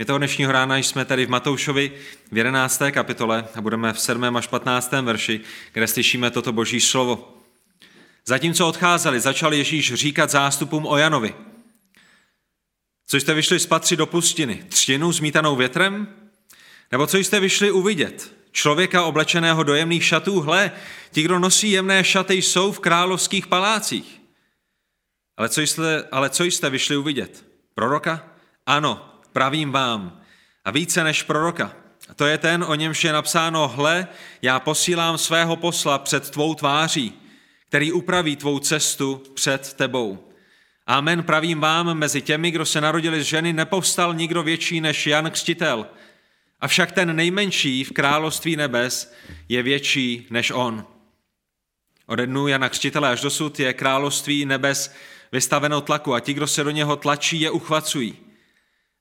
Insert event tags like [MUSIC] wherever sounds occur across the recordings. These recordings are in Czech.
My toho dnešního rána jsme tady v Matoušovi v 11. kapitole a budeme v 7. až 15. verši, kde slyšíme toto boží slovo. Zatímco odcházeli, začal Ježíš říkat zástupům o Janovi. Co jste vyšli spatřit do pustiny? Třtinu zmítanou větrem? Nebo co jste vyšli uvidět? Člověka oblečeného do jemných šatů? Hle, ti, kdo nosí jemné šaty, jsou v královských palácích. Ale co jste, ale co jste vyšli uvidět? Proroka? Ano, pravím vám. A více než proroka. A to je ten, o němž je napsáno, hle, já posílám svého posla před tvou tváří, který upraví tvou cestu před tebou. Amen, pravím vám, mezi těmi, kdo se narodili z ženy, nepovstal nikdo větší než Jan Křtitel. Avšak ten nejmenší v království nebes je větší než on. Ode dnu Jana Křtitele až dosud je království nebes vystaveno tlaku a ti, kdo se do něho tlačí, je uchvacují.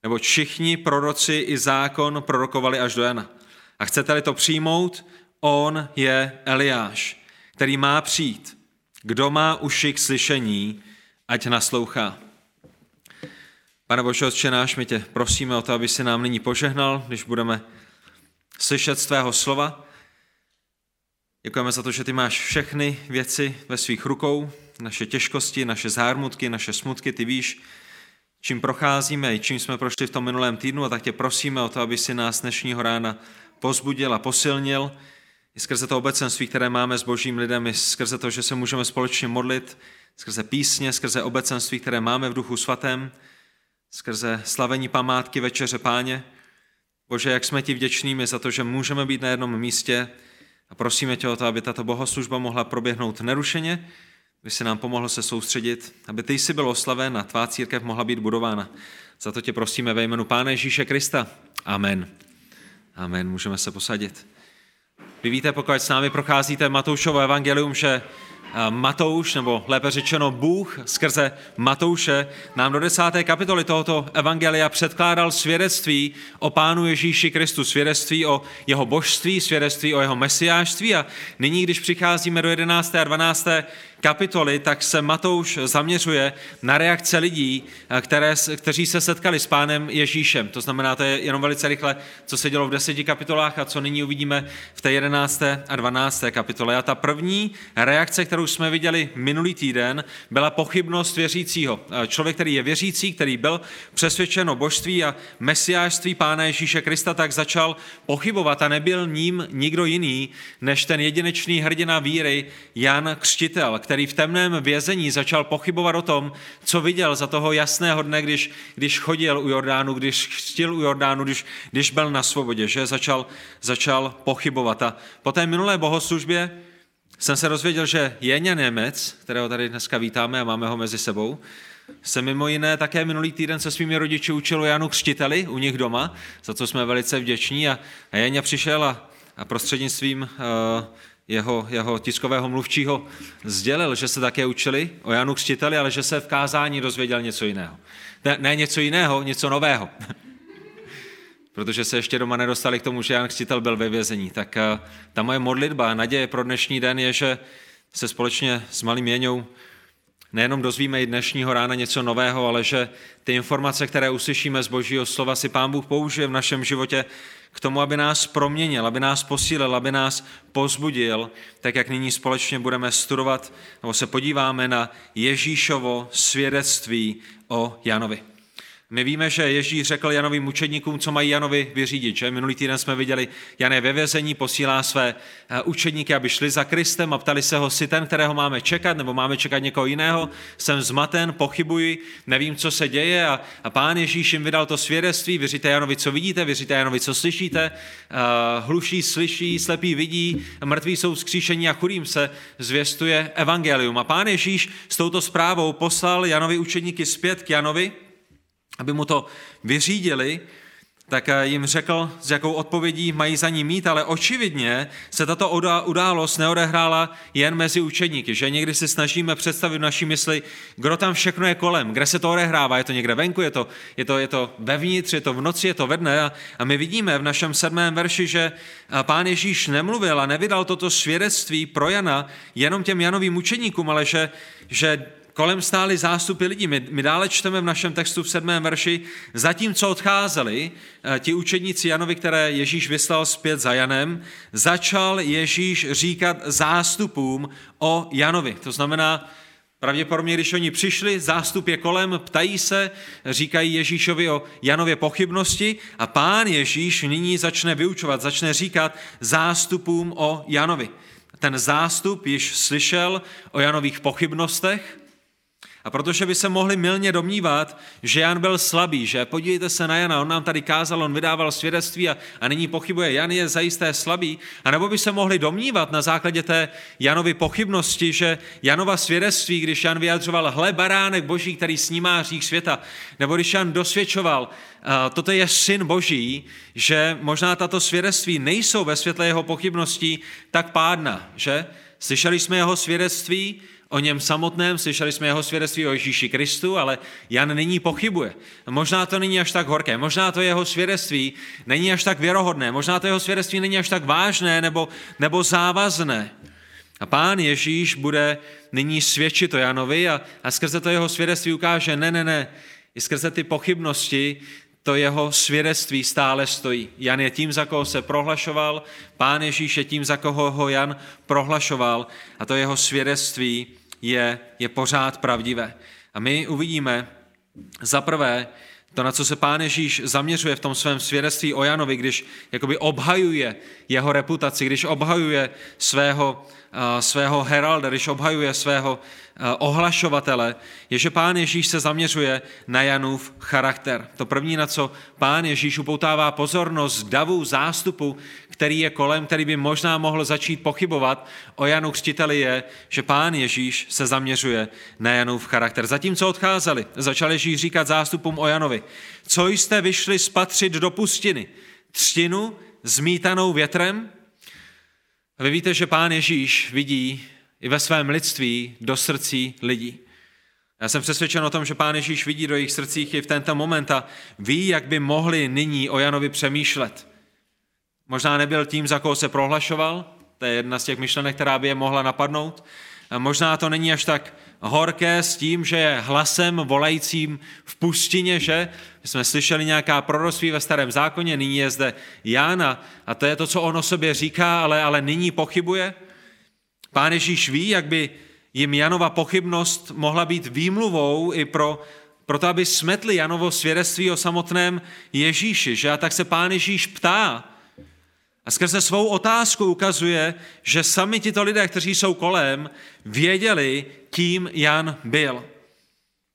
Nebo všichni proroci i zákon prorokovali až do Jana. A chcete-li to přijmout, on je Eliáš, který má přijít. Kdo má uši k slyšení, ať naslouchá. Pane Bože, Otče náš, my tě prosíme o to, aby si nám nyní požehnal, když budeme slyšet z tvého slova. Děkujeme za to, že ty máš všechny věci ve svých rukou, naše těžkosti, naše zármutky, naše smutky, ty víš, čím procházíme i čím jsme prošli v tom minulém týdnu a tak tě prosíme o to, aby si nás dnešního rána pozbudil a posilnil i skrze to obecenství, které máme s božím lidem, i skrze to, že se můžeme společně modlit, skrze písně, skrze obecenství, které máme v duchu svatém, skrze slavení památky Večeře Páně. Bože, jak jsme ti vděčnými za to, že můžeme být na jednom místě a prosíme tě o to, aby tato bohoslužba mohla proběhnout nerušeně, aby si nám pomohlo se soustředit, aby ty jsi byl oslaven a tvá církev mohla být budována. Za to tě prosíme ve jménu Pána Ježíše Krista. Amen. Amen. Můžeme se posadit. Vy víte, pokud s námi procházíte Matoušovo evangelium, že Matouš, nebo lépe řečeno Bůh skrze Matouše, nám do desáté kapitoly tohoto evangelia předkládal svědectví o Pánu Ježíši Kristu, svědectví o jeho božství, svědectví o jeho mesiářství a nyní, když přicházíme do 11. a 12 kapitoly, tak se Matouš zaměřuje na reakce lidí, které, kteří se setkali s pánem Ježíšem. To znamená, to je jenom velice rychle, co se dělo v deseti kapitolách a co nyní uvidíme v té jedenácté a dvanácté kapitole. A ta první reakce, kterou jsme viděli minulý týden, byla pochybnost věřícího. Člověk, který je věřící, který byl přesvědčen o božství a mesiářství pána Ježíše Krista, tak začal pochybovat a nebyl ním nikdo jiný, než ten jedinečný hrdina víry Jan Křtitel, který v temném vězení začal pochybovat o tom, co viděl za toho jasného dne, když, když chodil u Jordánu, když chtěl u Jordánu, když, když byl na svobodě, že začal, začal pochybovat. A po té minulé bohoslužbě jsem se dozvěděl, že Jeňa Němec, kterého tady dneska vítáme a máme ho mezi sebou, se mimo jiné také minulý týden se svými rodiči učil Janu Křtiteli u nich doma, za co jsme velice vděční. A, Jeňa přišel a, a prostřednictvím uh, jeho, jeho tiskového mluvčího sdělil, že se také učili o Janu Křtiteli, ale že se v kázání dozvěděl něco jiného. Ne, ne něco jiného, něco nového. [LAUGHS] Protože se ještě doma nedostali k tomu, že Jan Křtitel byl ve vězení. Tak eh, ta moje modlitba, naděje pro dnešní den je, že se společně s malým Jeňou nejenom dozvíme i dnešního rána něco nového, ale že ty informace, které uslyšíme z Božího slova, si Pán Bůh použije v našem životě k tomu, aby nás proměnil, aby nás posílil, aby nás pozbudil, tak jak nyní společně budeme studovat nebo se podíváme na Ježíšovo svědectví o Janovi. My víme, že Ježíš řekl Janovým učedníkům, co mají Janovi vyřídit. Že? Minulý týden jsme viděli, Jan je ve vězení, posílá své eh, učedníky, aby šli za Kristem a ptali se ho, si ten, kterého máme čekat, nebo máme čekat někoho jiného. Jsem zmaten, pochybuji, nevím, co se děje a, a pán Ježíš jim vydal to svědectví, věříte Janovi, co vidíte, věříte Janovi, co slyšíte, uh, hluší slyší, slepí vidí, mrtví jsou vzkříšení a chudým se zvěstuje evangelium. A pán Ježíš s touto zprávou poslal Janovi učedníky zpět k Janovi, aby mu to vyřídili, tak eh, jim řekl, s jakou odpovědí mají za ní mít, ale očividně se tato událost neodehrála jen mezi učedníky, že? Někdy se snažíme představit v naší mysli, kdo tam všechno je kolem, kde se to odehrává, je to někde venku, je to, je to, je to vevnitř, je to v noci, je to ve dne. A, a my vidíme v našem sedmém verši, že pán Ježíš nemluvil a nevydal toto svědectví pro Jana jenom těm Janovým učeníkům, ale že, že kolem stály zástupy lidí. My, my dále čteme v našem textu v sedmém verši, zatímco odcházeli eh, ti učedníci Janovi, které Ježíš vyslal zpět za Janem, začal Ježíš říkat zástupům o Janovi. To znamená, Pravděpodobně, když oni přišli, zástup je kolem, ptají se, říkají Ježíšovi o Janově pochybnosti a pán Ježíš nyní začne vyučovat, začne říkat zástupům o Janovi. Ten zástup již slyšel o Janových pochybnostech, a protože by se mohli milně domnívat, že Jan byl slabý, že podívejte se na Jana, on nám tady kázal, on vydával svědectví a, a nyní pochybuje, Jan je zajisté slabý, a nebo by se mohli domnívat na základě té Janovy pochybnosti, že Janova svědectví, když Jan vyjadřoval, hle baránek boží, který snímá hřích světa, nebo když Jan dosvědčoval, toto je syn boží, že možná tato svědectví nejsou ve světle jeho pochybností tak pádna, že? Slyšeli jsme jeho svědectví, o něm samotném, slyšeli jsme jeho svědectví o Ježíši Kristu, ale Jan nyní pochybuje. Možná to není až tak horké, možná to jeho svědectví není až tak věrohodné, možná to jeho svědectví není až tak vážné nebo, nebo závazné. A pán Ježíš bude nyní svědčit o Janovi a, a skrze to jeho svědectví ukáže, ne, ne, ne, i skrze ty pochybnosti to jeho svědectví stále stojí. Jan je tím, za koho se prohlašoval, pán Ježíš je tím, za koho ho Jan prohlašoval a to jeho svědectví je, je pořád pravdivé. A my uvidíme za prvé to, na co se pán Ježíš zaměřuje v tom svém svědectví o Janovi, když jakoby obhajuje jeho reputaci, když obhajuje svého, uh, svého heralda, když obhajuje svého ohlašovatele, je, že pán Ježíš se zaměřuje na Janův charakter. To první, na co pán Ježíš upoutává pozornost davu zástupu, který je kolem, který by možná mohl začít pochybovat o Janu Křtiteli, je, že pán Ježíš se zaměřuje na Janův charakter. Zatímco odcházeli, začal Ježíš říkat zástupům o Janovi, co jste vyšli spatřit do pustiny? Třtinu zmítanou větrem? Vy víte, že pán Ježíš vidí i ve svém lidství do srdcí lidí. Já jsem přesvědčen o tom, že pán Ježíš vidí do jejich srdcích i v tento moment a ví, jak by mohli nyní o Janovi přemýšlet. Možná nebyl tím, za koho se prohlašoval, to je jedna z těch myšlenek, která by je mohla napadnout. A možná to není až tak horké s tím, že je hlasem volajícím v pustině, že jsme slyšeli nějaká proroctví ve starém zákoně, nyní je zde Jána a to je to, co on o sobě říká, ale, ale nyní pochybuje. Pán Ježíš ví, jak by jim Janova pochybnost mohla být výmluvou i pro, pro to, aby smetli Janovo svědectví o samotném Ježíši. Že? A tak se pán Ježíš ptá, a skrze svou otázku ukazuje, že sami tito lidé, kteří jsou kolem, věděli, kým Jan byl.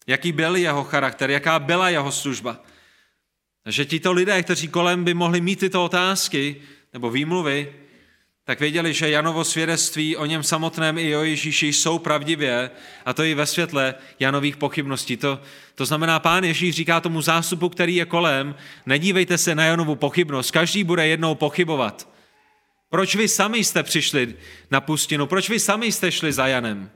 Jaký byl jeho charakter, jaká byla jeho služba. Že tito lidé, kteří kolem by mohli mít tyto otázky nebo výmluvy, tak věděli, že Janovo svědectví o něm samotném i o Ježíši jsou pravdivě a to i ve světle Janových pochybností. To, to znamená, pán Ježíš říká tomu zástupu, který je kolem, nedívejte se na Janovu pochybnost, každý bude jednou pochybovat. Proč vy sami jste přišli na pustinu? Proč vy sami jste šli za Janem?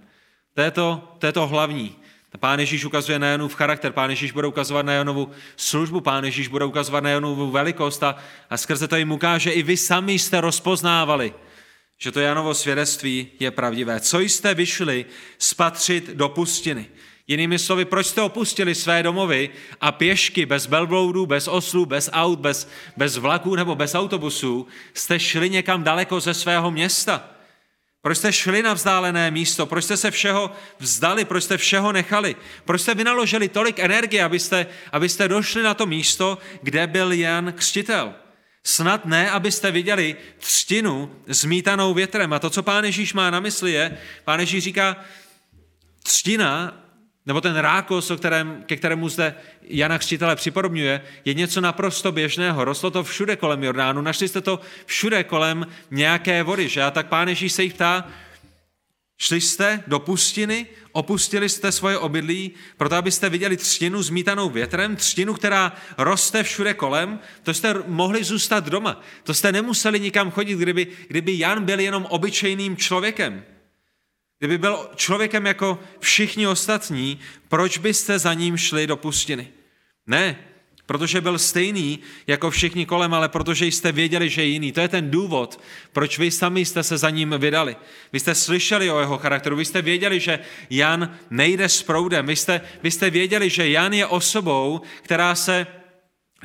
To je to, to, je to hlavní. Pán Ježíš ukazuje na Janův charakter, Pán Ježíš bude ukazovat na Janovu službu, Pán Ježíš bude ukazovat na Janovu velikost a, a skrze to jim ukáže, i vy sami jste rozpoznávali, že to Janovo svědectví je pravdivé. Co jste vyšli spatřit do pustiny? Jinými slovy, proč jste opustili své domovy a pěšky bez belbloudů, bez oslů, bez aut, bez, bez vlaků nebo bez autobusů jste šli někam daleko ze svého města? Proč jste šli na vzdálené místo? Proč jste se všeho vzdali? Proč jste všeho nechali? Proč jste vynaložili tolik energie, abyste, abyste došli na to místo, kde byl Jan Křtitel? Snad ne, abyste viděli třtinu zmítanou větrem. A to, co pán Ježíš má na mysli, je, pán Ježíš říká, třtina nebo ten rákos, o kterém, ke kterému zde Jana Křtitele připodobňuje, je něco naprosto běžného. Rostlo to všude kolem Jordánu, našli jste to všude kolem nějaké vody. Že? A tak pán Ježíš se jich ptá, šli jste do pustiny, opustili jste svoje obydlí, proto abyste viděli třtinu zmítanou větrem, třtinu, která roste všude kolem, to jste mohli zůstat doma. To jste nemuseli nikam chodit, kdyby, kdyby Jan byl jenom obyčejným člověkem. Kdyby byl člověkem jako všichni ostatní, proč byste za ním šli do pustiny? Ne, protože byl stejný jako všichni kolem, ale protože jste věděli, že je jiný. To je ten důvod, proč vy sami jste se za ním vydali. Vy jste slyšeli o jeho charakteru, vy jste věděli, že Jan nejde s proudem, vy jste, vy jste věděli, že Jan je osobou, která se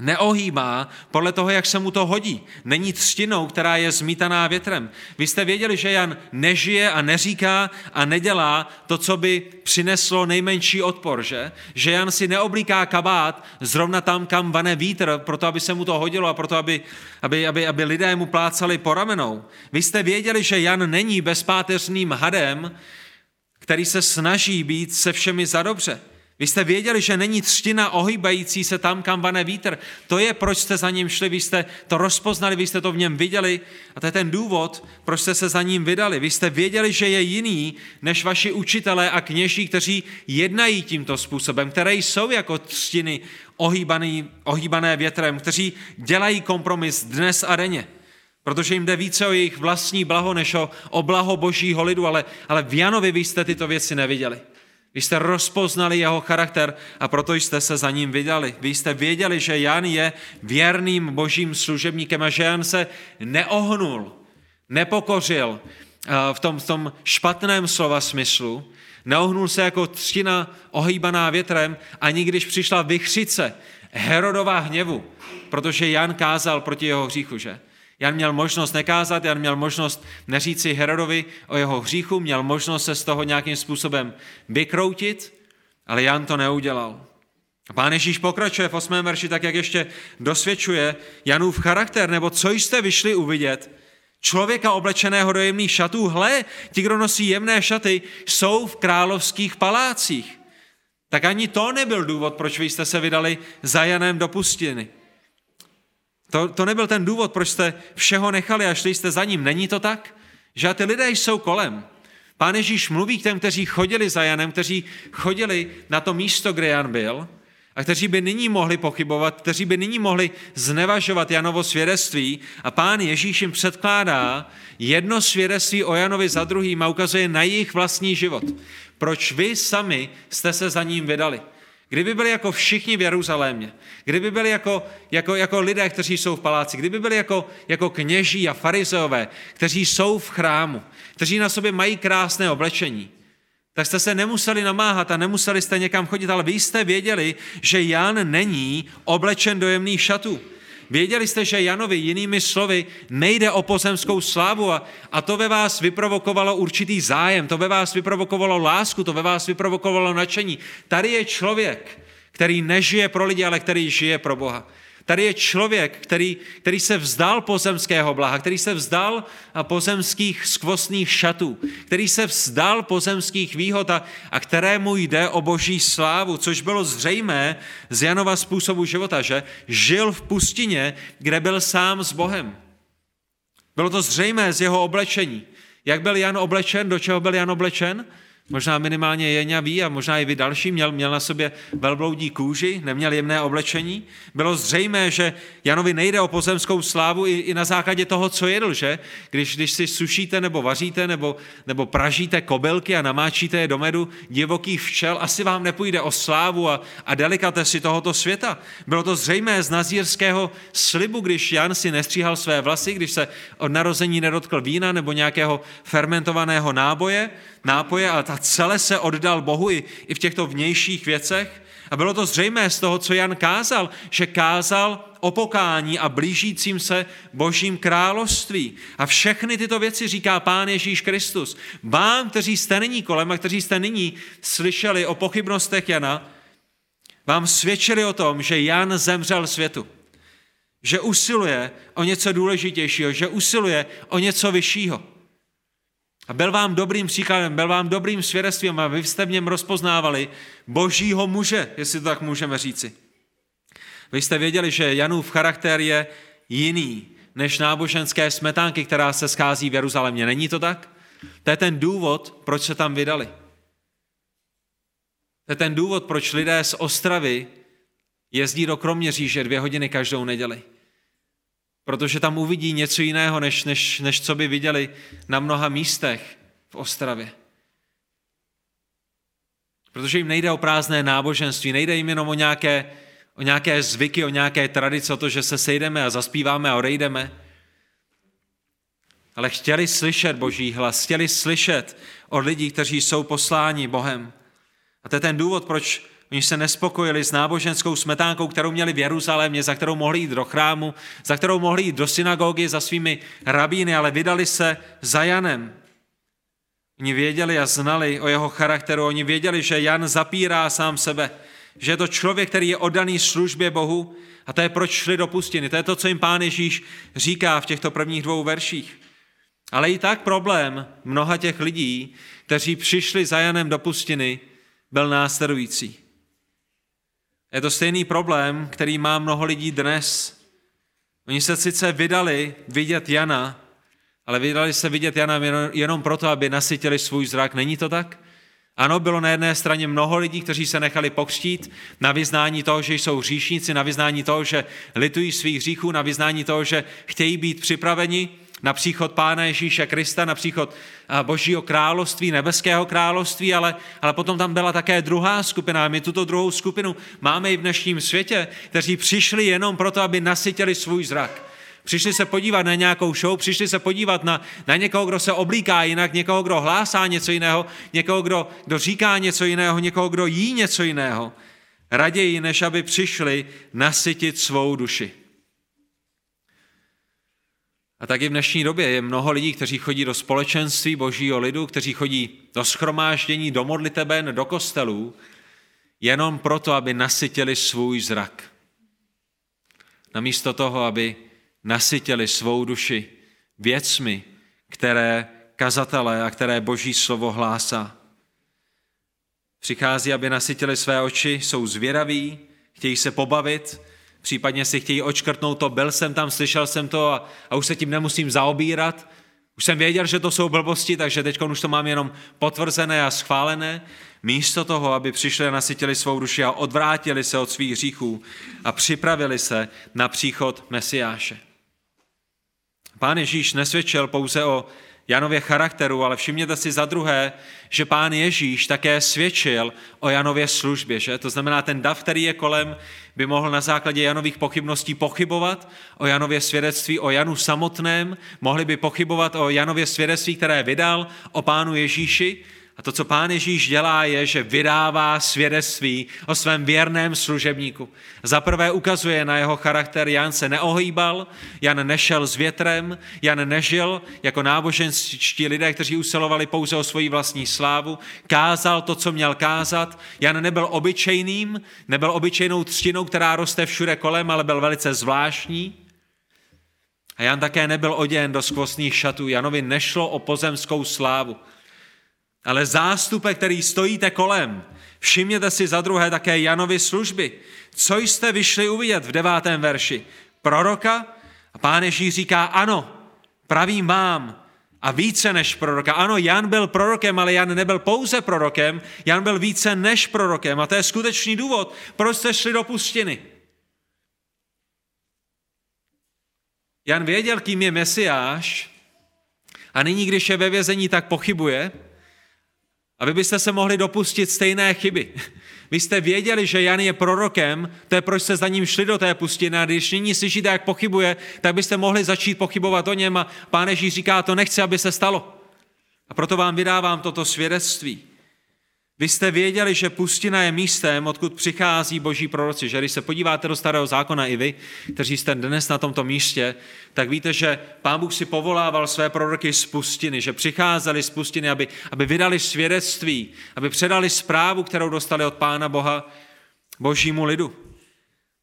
neohýbá podle toho, jak se mu to hodí. Není třtinou, která je zmítaná větrem. Vy jste věděli, že Jan nežije a neříká a nedělá to, co by přineslo nejmenší odpor, že? Že Jan si neoblíká kabát zrovna tam, kam vane vítr, proto aby se mu to hodilo a proto, aby, aby, aby, aby lidé mu plácali po ramenou. Vy jste věděli, že Jan není bezpáteřným hadem, který se snaží být se všemi za dobře. Vy jste věděli, že není třtina ohýbající se tam, kam vane vítr. To je, proč jste za ním šli, vy jste to rozpoznali, vy jste to v něm viděli a to je ten důvod, proč jste se za ním vydali. Vy jste věděli, že je jiný než vaši učitelé a kněží, kteří jednají tímto způsobem, které jsou jako třtiny ohýbaný, ohýbané větrem, kteří dělají kompromis dnes a denně. Protože jim jde více o jejich vlastní blaho, než o, o blaho božího lidu, ale, ale v Janovi vy jste tyto věci neviděli. Vy jste rozpoznali jeho charakter a proto jste se za ním vydali. Vy jste věděli, že Jan je věrným božím služebníkem a že Jan se neohnul, nepokořil eh, v tom, v tom špatném slova smyslu, neohnul se jako třtina ohýbaná větrem, ani když přišla vychřice Herodová hněvu, protože Jan kázal proti jeho hříchu, že? Jan měl možnost nekázat, Jan měl možnost neříci Herodovi o jeho hříchu, měl možnost se z toho nějakým způsobem vykroutit, ale Jan to neudělal. A pán Ježíš pokračuje v 8. verši tak, jak ještě dosvědčuje Janův charakter, nebo co jste vyšli uvidět, člověka oblečeného do jemných šatů, hle, ti, kdo nosí jemné šaty, jsou v královských palácích. Tak ani to nebyl důvod, proč vy jste se vydali za Janem do pustiny. To, to nebyl ten důvod, proč jste všeho nechali a šli jste za ním. Není to tak? Že ty lidé jsou kolem. Pán Ježíš mluví k těm, kteří chodili za Janem, kteří chodili na to místo, kde Jan byl a kteří by nyní mohli pochybovat, kteří by nyní mohli znevažovat Janovo svědectví a pán Ježíš jim předkládá jedno svědectví o Janovi za druhým a ukazuje na jejich vlastní život. Proč vy sami jste se za ním vydali? Kdyby byli jako všichni v Jeruzalémě, kdyby byli jako, jako, jako lidé, kteří jsou v paláci, kdyby byli jako, jako kněží a farizeové, kteří jsou v chrámu, kteří na sobě mají krásné oblečení, tak jste se nemuseli namáhat a nemuseli jste někam chodit, ale vy jste věděli, že Jan není oblečen do jemných šatů. Věděli jste, že Janovi jinými slovy nejde o pozemskou slávu a, a to ve vás vyprovokovalo určitý zájem, to ve vás vyprovokovalo lásku, to ve vás vyprovokovalo nadšení. Tady je člověk, který nežije pro lidi, ale který žije pro Boha. Tady je člověk, který, který se vzdal pozemského blaha, který se vzdal pozemských skvostných šatů, který se vzdal pozemských výhod a, a kterému jde o boží slávu, což bylo zřejmé z Janova způsobu života, že žil v pustině, kde byl sám s Bohem. Bylo to zřejmé z jeho oblečení. Jak byl Jan oblečen, do čeho byl Jan oblečen? Možná minimálně Jeňa ví a možná i vy další, měl, měl na sobě velbloudí kůži, neměl jemné oblečení. Bylo zřejmé, že Janovi nejde o pozemskou slávu i, i na základě toho, co jedl, že? Když, když si sušíte nebo vaříte nebo, nebo pražíte kobylky a namáčíte je do medu divokých včel, asi vám nepůjde o slávu a, a delikatesy tohoto světa. Bylo to zřejmé z nazírského slibu, když Jan si nestříhal své vlasy, když se od narození nedotkl vína nebo nějakého fermentovaného náboje, nápoje a ta celé se oddal Bohu i, i v těchto vnějších věcech. A bylo to zřejmé z toho, co Jan kázal, že kázal o pokání a blížícím se božím království. A všechny tyto věci říká Pán Ježíš Kristus. Vám, kteří jste nyní kolem a kteří jste nyní slyšeli o pochybnostech Jana, vám svědčili o tom, že Jan zemřel světu. Že usiluje o něco důležitějšího, že usiluje o něco vyššího. A byl vám dobrým příkladem, byl vám dobrým svědectvím a vy jste v něm rozpoznávali božího muže, jestli to tak můžeme říci. Vy jste věděli, že Janův charakter je jiný než náboženské smetánky, která se schází v Jeruzalémě. Není to tak? To je ten důvod, proč se tam vydali. To je ten důvod, proč lidé z Ostravy jezdí do Kroměříže dvě hodiny každou neděli protože tam uvidí něco jiného, než, než, než co by viděli na mnoha místech v Ostravě. Protože jim nejde o prázdné náboženství, nejde jim jenom o nějaké, o nějaké zvyky, o nějaké tradice, o to, že se sejdeme a zaspíváme a odejdeme. Ale chtěli slyšet Boží hlas, chtěli slyšet od lidí, kteří jsou posláni Bohem. A to je ten důvod, proč oni se nespokojili s náboženskou smetánkou, kterou měli v Jeruzalémě, za kterou mohli jít do chrámu, za kterou mohli jít do synagogy za svými rabíny, ale vydali se za Janem. Oni věděli a znali o jeho charakteru, oni věděli, že Jan zapírá sám sebe, že je to člověk, který je oddaný službě Bohu a to je proč šli do pustiny. To je to, co jim pán Ježíš říká v těchto prvních dvou verších. Ale i tak problém mnoha těch lidí, kteří přišli za Janem do pustiny, byl následující. Je to stejný problém, který má mnoho lidí dnes. Oni se sice vydali vidět Jana, ale vydali se vidět Jana jenom proto, aby nasytili svůj zrak. Není to tak? Ano, bylo na jedné straně mnoho lidí, kteří se nechali pokřtít na vyznání toho, že jsou hříšníci, na vyznání toho, že litují svých hříchů, na vyznání toho, že chtějí být připraveni na příchod Pána Ježíše Krista, na příchod Božího království, nebeského království, ale, ale potom tam byla také druhá skupina. A my tuto druhou skupinu máme i v dnešním světě, kteří přišli jenom proto, aby nasytili svůj zrak. Přišli se podívat na nějakou show, přišli se podívat na, na někoho, kdo se oblíká jinak, někoho, kdo hlásá něco jiného, někoho, kdo, kdo říká něco jiného, někoho, kdo jí něco jiného. Raději, než aby přišli nasytit svou duši. A tak i v dnešní době je mnoho lidí, kteří chodí do společenství božího lidu, kteří chodí do schromáždění, do modliteben, do kostelů, jenom proto, aby nasytili svůj zrak. Namísto toho, aby nasytili svou duši věcmi, které kazatelé a které boží slovo hlásá. Přichází, aby nasytili své oči, jsou zvědaví, chtějí se pobavit, případně si chtějí očkrtnout to, byl jsem tam, slyšel jsem to a, a už se tím nemusím zaobírat. Už jsem věděl, že to jsou blbosti, takže teď už to mám jenom potvrzené a schválené. Místo toho, aby přišli a nasytili svou duši a odvrátili se od svých hříchů a připravili se na příchod Mesiáše. Pán Ježíš nesvědčil pouze o Janově charakteru, ale všimněte si za druhé, že pán Ježíš také svědčil o Janově službě. Že? To znamená, ten dav, který je kolem, by mohl na základě Janových pochybností pochybovat o Janově svědectví, o Janu samotném, mohli by pochybovat o Janově svědectví, které vydal o pánu Ježíši, a to, co pán Ježíš dělá, je, že vydává svědectví o svém věrném služebníku. Za prvé ukazuje na jeho charakter, Jan se neohýbal, Jan nešel s větrem, Jan nežil jako náboženští lidé, kteří usilovali pouze o svoji vlastní slávu, kázal to, co měl kázat. Jan nebyl obyčejným, nebyl obyčejnou třtinou, která roste všude kolem, ale byl velice zvláštní. A Jan také nebyl oděn do skvostných šatů. Janovi nešlo o pozemskou slávu ale zástupe, který stojíte kolem. Všimněte si za druhé také Janovi služby. Co jste vyšli uvidět v devátém verši? Proroka? A pán Ježíš říká, ano, pravým vám, a více než proroka. Ano, Jan byl prorokem, ale Jan nebyl pouze prorokem, Jan byl více než prorokem. A to je skutečný důvod, proč jste šli do pustiny. Jan věděl, kým je Mesiáš a nyní, když je ve vězení, tak pochybuje, a vy byste se mohli dopustit stejné chyby. Vy jste věděli, že Jan je prorokem, to je proč jste za ním šli do té pustiny a když nyní slyšíte, jak pochybuje, tak byste mohli začít pochybovat o něm a pán Ježíš říká, to nechci, aby se stalo. A proto vám vydávám toto svědectví. Vy jste věděli, že pustina je místem, odkud přichází boží proroci. Že když se podíváte do starého zákona i vy, kteří jste dnes na tomto místě, tak víte, že pán Bůh si povolával své proroky z pustiny, že přicházeli z pustiny, aby, aby vydali svědectví, aby předali zprávu, kterou dostali od pána Boha božímu lidu.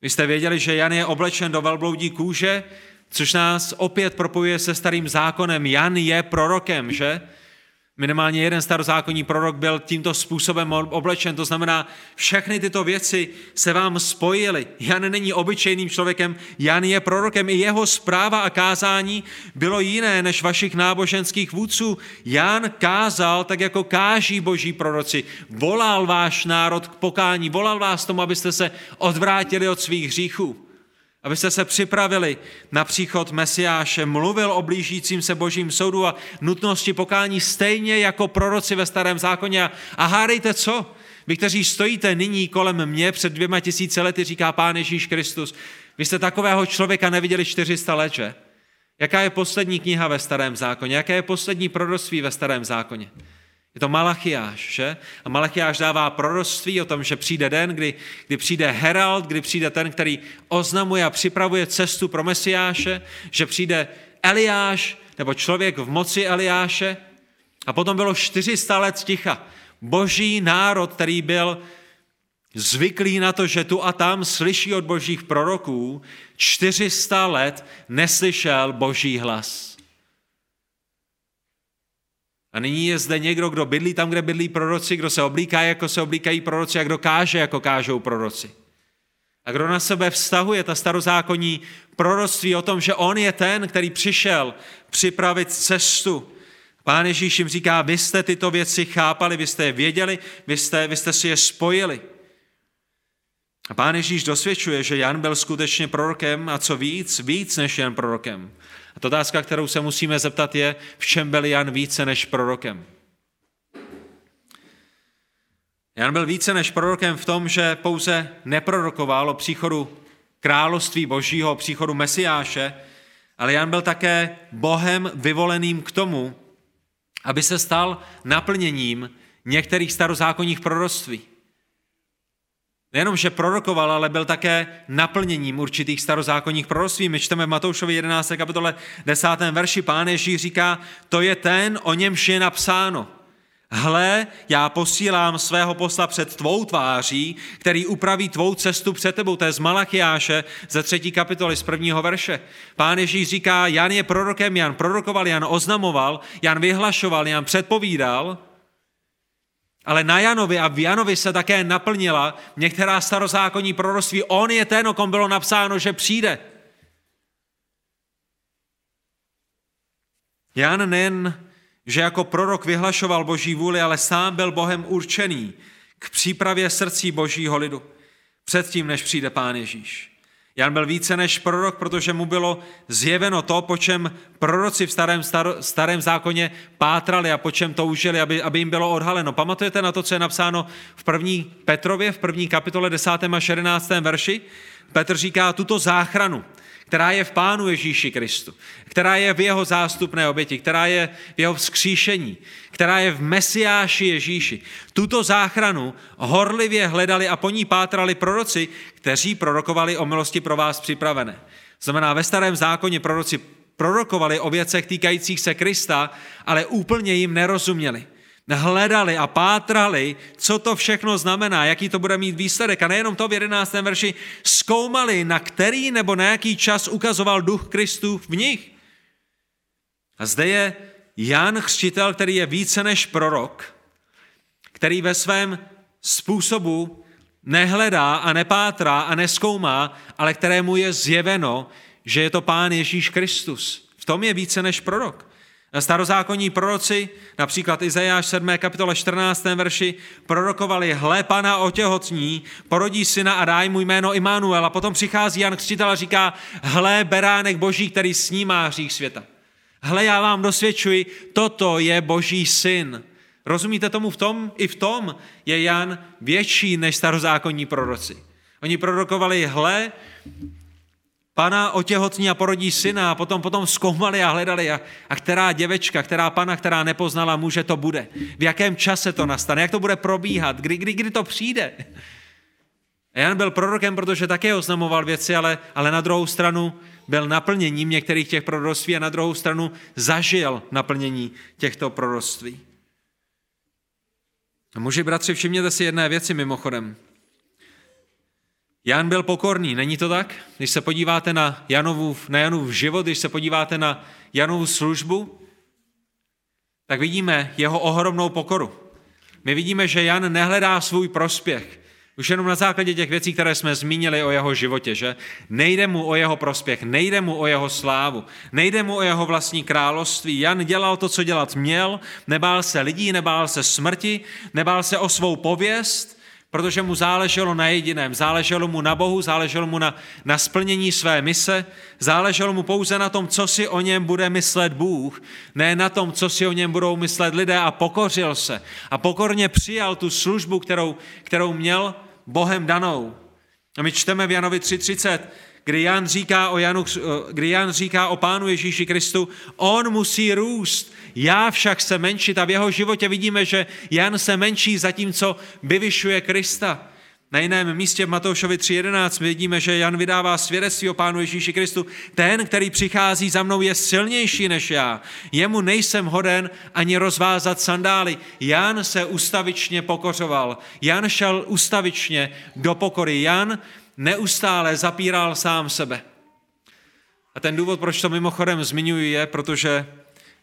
Vy jste věděli, že Jan je oblečen do velbloudí kůže, což nás opět propojuje se starým zákonem. Jan je prorokem, že? Minimálně jeden starozákonní prorok byl tímto způsobem oblečen, to znamená, všechny tyto věci se vám spojily. Jan není obyčejným člověkem, Jan je prorokem. I jeho zpráva a kázání bylo jiné než vašich náboženských vůdců. Jan kázal tak, jako káží boží proroci. Volal váš národ k pokání, volal vás tomu, abyste se odvrátili od svých hříchů abyste se připravili na příchod Mesiáše, mluvil o blížícím se božím soudu a nutnosti pokání stejně jako proroci ve starém zákoně. A hádejte co? Vy, kteří stojíte nyní kolem mě před dvěma tisíce lety, říká Pán Ježíš Kristus, vy jste takového člověka neviděli 400 let, že? Jaká je poslední kniha ve starém zákoně? Jaké je poslední proroctví ve starém zákoně? Je to Malachiáš, že? A Malachiáš dává proroctví o tom, že přijde den, kdy, kdy přijde herald, kdy přijde ten, který oznamuje a připravuje cestu pro Mesiáše, že přijde Eliáš, nebo člověk v moci Eliáše. A potom bylo 400 let ticha. Boží národ, který byl zvyklý na to, že tu a tam slyší od božích proroků, 400 let neslyšel boží hlas. A nyní je zde někdo, kdo bydlí tam, kde bydlí proroci, kdo se oblíká, jako se oblíkají proroci a kdo káže, jako kážou proroci. A kdo na sebe vztahuje ta starozákonní proroctví o tom, že on je ten, který přišel připravit cestu. Pán Ježíš jim říká, vy jste tyto věci chápali, vy jste je věděli, vy jste, vy jste si je spojili. A pán Ježíš dosvědčuje, že Jan byl skutečně prorokem a co víc, víc než jen prorokem. A to otázka, kterou se musíme zeptat je, v čem byl Jan více než prorokem. Jan byl více než prorokem v tom, že pouze neprorokoval o příchodu království božího, o příchodu Mesiáše, ale Jan byl také Bohem vyvoleným k tomu, aby se stal naplněním některých starozákonních proroctví. Nejenom, že prorokoval, ale byl také naplněním určitých starozákonních proroctví. My čteme v Matoušovi 11. kapitole 10. verši. Pán Ježíš říká, to je ten, o němž je napsáno. Hle, já posílám svého posla před tvou tváří, který upraví tvou cestu před tebou. To je z Malachiáše ze třetí kapitoly z prvního verše. Pán Ježíš říká, Jan je prorokem, Jan prorokoval, Jan oznamoval, Jan vyhlašoval, Jan předpovídal, ale na Janovi a v Janovi se také naplnila některá starozákonní proroctví. On je ten, o kom bylo napsáno, že přijde. Jan nejen, že jako prorok vyhlašoval boží vůli, ale sám byl Bohem určený k přípravě srdcí božího lidu předtím, než přijde Pán Ježíš. Jan byl více než prorok, protože mu bylo zjeveno to, po čem proroci v starém, staro, starém zákoně pátrali a po čem toužili, aby, aby jim bylo odhaleno. Pamatujete na to, co je napsáno v první Petrově, v první kapitole 10. a 11. verši? Petr říká tuto záchranu, která je v Pánu Ježíši Kristu, která je v jeho zástupné oběti, která je v jeho vzkříšení, která je v Mesiáši Ježíši. Tuto záchranu horlivě hledali a po ní pátrali proroci, kteří prorokovali o milosti pro vás připravené. Znamená, ve starém zákoně proroci prorokovali o věcech týkajících se Krista, ale úplně jim nerozuměli hledali a pátrali, co to všechno znamená, jaký to bude mít výsledek. A nejenom to v 11. verši, zkoumali, na který nebo na jaký čas ukazoval duch Kristů v nich. A zde je Jan Chřtitel, který je více než prorok, který ve svém způsobu nehledá a nepátrá a neskoumá, ale kterému je zjeveno, že je to Pán Ježíš Kristus. V tom je více než prorok. Starozákonní proroci, například Izajáš 7. kapitole 14. verši, prorokovali, hle, pana otěhotní, porodí syna a daj mu jméno Immanuel. A potom přichází Jan Křtitel a říká, hle, beránek boží, který snímá hřích světa. Hle, já vám dosvědčuji, toto je boží syn. Rozumíte tomu v tom? I v tom je Jan větší než starozákonní proroci. Oni prorokovali, hle, pana otěhotní a porodí syna a potom, potom zkoumali a hledali, a, a která děvečka, která pana, která nepoznala muže, to bude. V jakém čase to nastane, jak to bude probíhat, kdy, kdy, kdy to přijde. A Jan byl prorokem, protože také oznamoval věci, ale, ale na druhou stranu byl naplněním některých těch proroctví a na druhou stranu zažil naplnění těchto proroctví. A muži, bratři, všimněte si jedné věci mimochodem. Jan byl pokorný, není to tak? Když se podíváte na Janovu, na Janův život, když se podíváte na Janovu službu, tak vidíme jeho ohromnou pokoru. My vidíme, že Jan nehledá svůj prospěch. Už jenom na základě těch věcí, které jsme zmínili o jeho životě, že nejde mu o jeho prospěch, nejde mu o jeho slávu, nejde mu o jeho vlastní království. Jan dělal to, co dělat měl, nebál se lidí, nebál se smrti, nebál se o svou pověst, protože mu záleželo na jediném. Záleželo mu na Bohu, záleželo mu na, na splnění své mise, záleželo mu pouze na tom, co si o něm bude myslet Bůh, ne na tom, co si o něm budou myslet lidé a pokořil se. A pokorně přijal tu službu, kterou, kterou měl Bohem danou. A my čteme v Janovi 3.30, kdy Jan říká o, Janu, kdy Jan říká o Pánu Ježíši Kristu, on musí růst, já však se menšit a v jeho životě vidíme, že Jan se menší zatímco vyvyšuje Krista. Na jiném místě v Matoušovi 3.11 vidíme, že Jan vydává svědectví o Pánu Ježíši Kristu. Ten, který přichází za mnou, je silnější než já. Jemu nejsem hoden ani rozvázat sandály. Jan se ustavičně pokořoval. Jan šel ustavičně do pokory. Jan neustále zapíral sám sebe. A ten důvod, proč to mimochodem zmiňuji, je, protože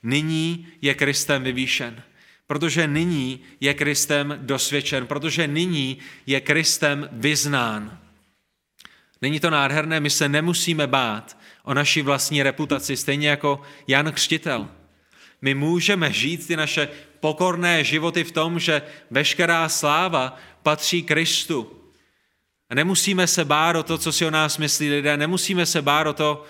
nyní je Kristem vyvýšen. Protože nyní je Kristem dosvědčen, protože nyní je Kristem vyznán. Není to nádherné, my se nemusíme bát o naši vlastní reputaci, stejně jako Jan Křtitel. My můžeme žít ty naše pokorné životy v tom, že veškerá sláva patří Kristu. A nemusíme se bát o to, co si o nás myslí lidé, nemusíme se bát o to,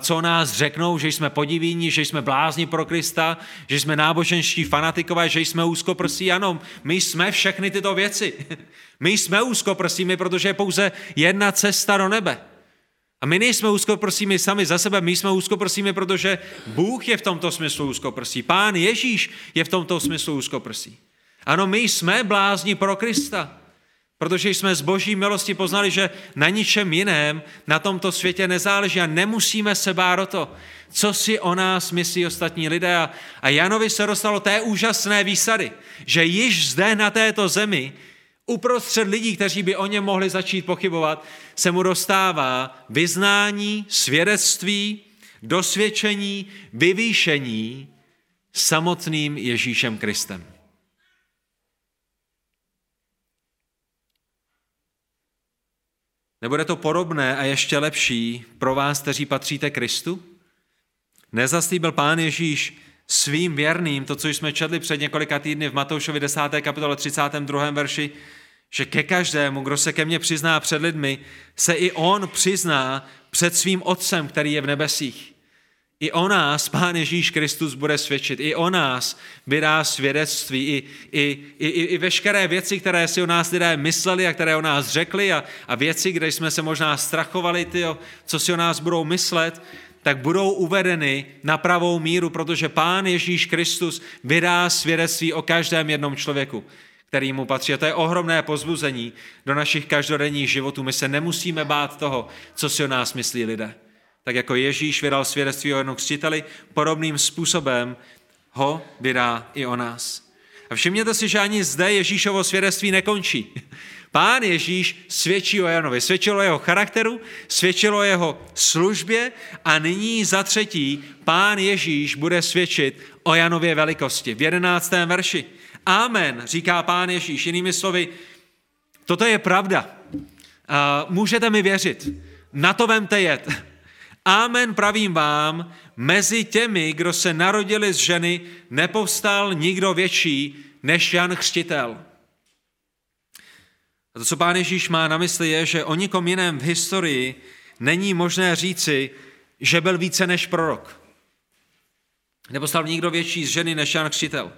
co o nás řeknou, že jsme podivíni, že jsme blázni pro Krista, že jsme náboženští fanatikové, že jsme úzkoprsí. Ano, my jsme všechny tyto věci. My jsme úzkoprsými, protože je pouze jedna cesta do nebe. A my nejsme úzkoprsými sami za sebe, my jsme úzkoprsými, protože Bůh je v tomto smyslu úzkoprsí. Pán Ježíš je v tomto smyslu úzkoprsí. Ano, my jsme blázni pro Krista. Protože jsme z boží milosti poznali, že na ničem jiném na tomto světě nezáleží a nemusíme se bát o to, co si o nás myslí ostatní lidé. A Janovi se dostalo té úžasné výsady, že již zde na této zemi, uprostřed lidí, kteří by o něm mohli začít pochybovat, se mu dostává vyznání, svědectví, dosvědčení, vyvýšení samotným Ježíšem Kristem. Nebude to podobné a ještě lepší pro vás, kteří patříte Kristu? Nezaslíbil Pán Ježíš svým věrným, to, co jsme četli před několika týdny v Matoušovi 10. kapitole 32. verši, že ke každému, kdo se ke mně přizná před lidmi, se i on přizná před svým Otcem, který je v nebesích. I o nás Pán Ježíš Kristus bude svědčit, i o nás vydá svědectví, i, i, i, i veškeré věci, které si o nás lidé mysleli a které o nás řekli a, a věci, kde jsme se možná strachovali, tyjo, co si o nás budou myslet, tak budou uvedeny na pravou míru, protože Pán Ježíš Kristus vydá svědectví o každém jednom člověku, který mu patří. A to je ohromné pozbuzení do našich každodenních životů. My se nemusíme bát toho, co si o nás myslí lidé. Tak jako Ježíš vydal svědectví o jednom křtiteli, podobným způsobem ho vydá i o nás. A všimněte si, že ani zde Ježíšovo svědectví nekončí. Pán Ježíš svědčí o Janovi, svědčilo o jeho charakteru, svědčilo o jeho službě a nyní za třetí pán Ježíš bude svědčit o Janově velikosti. V jedenáctém verši. Amen, říká pán Ježíš. Jinými slovy, toto je pravda. Můžete mi věřit. Na to vemte jet. Amen pravím vám, mezi těmi, kdo se narodili z ženy, nepovstal nikdo větší než Jan Chřtitel. A to, co pán Ježíš má na mysli, je, že o nikom jiném v historii není možné říci, že byl více než prorok. Nepostal nikdo větší z ženy než Jan Chřtitel.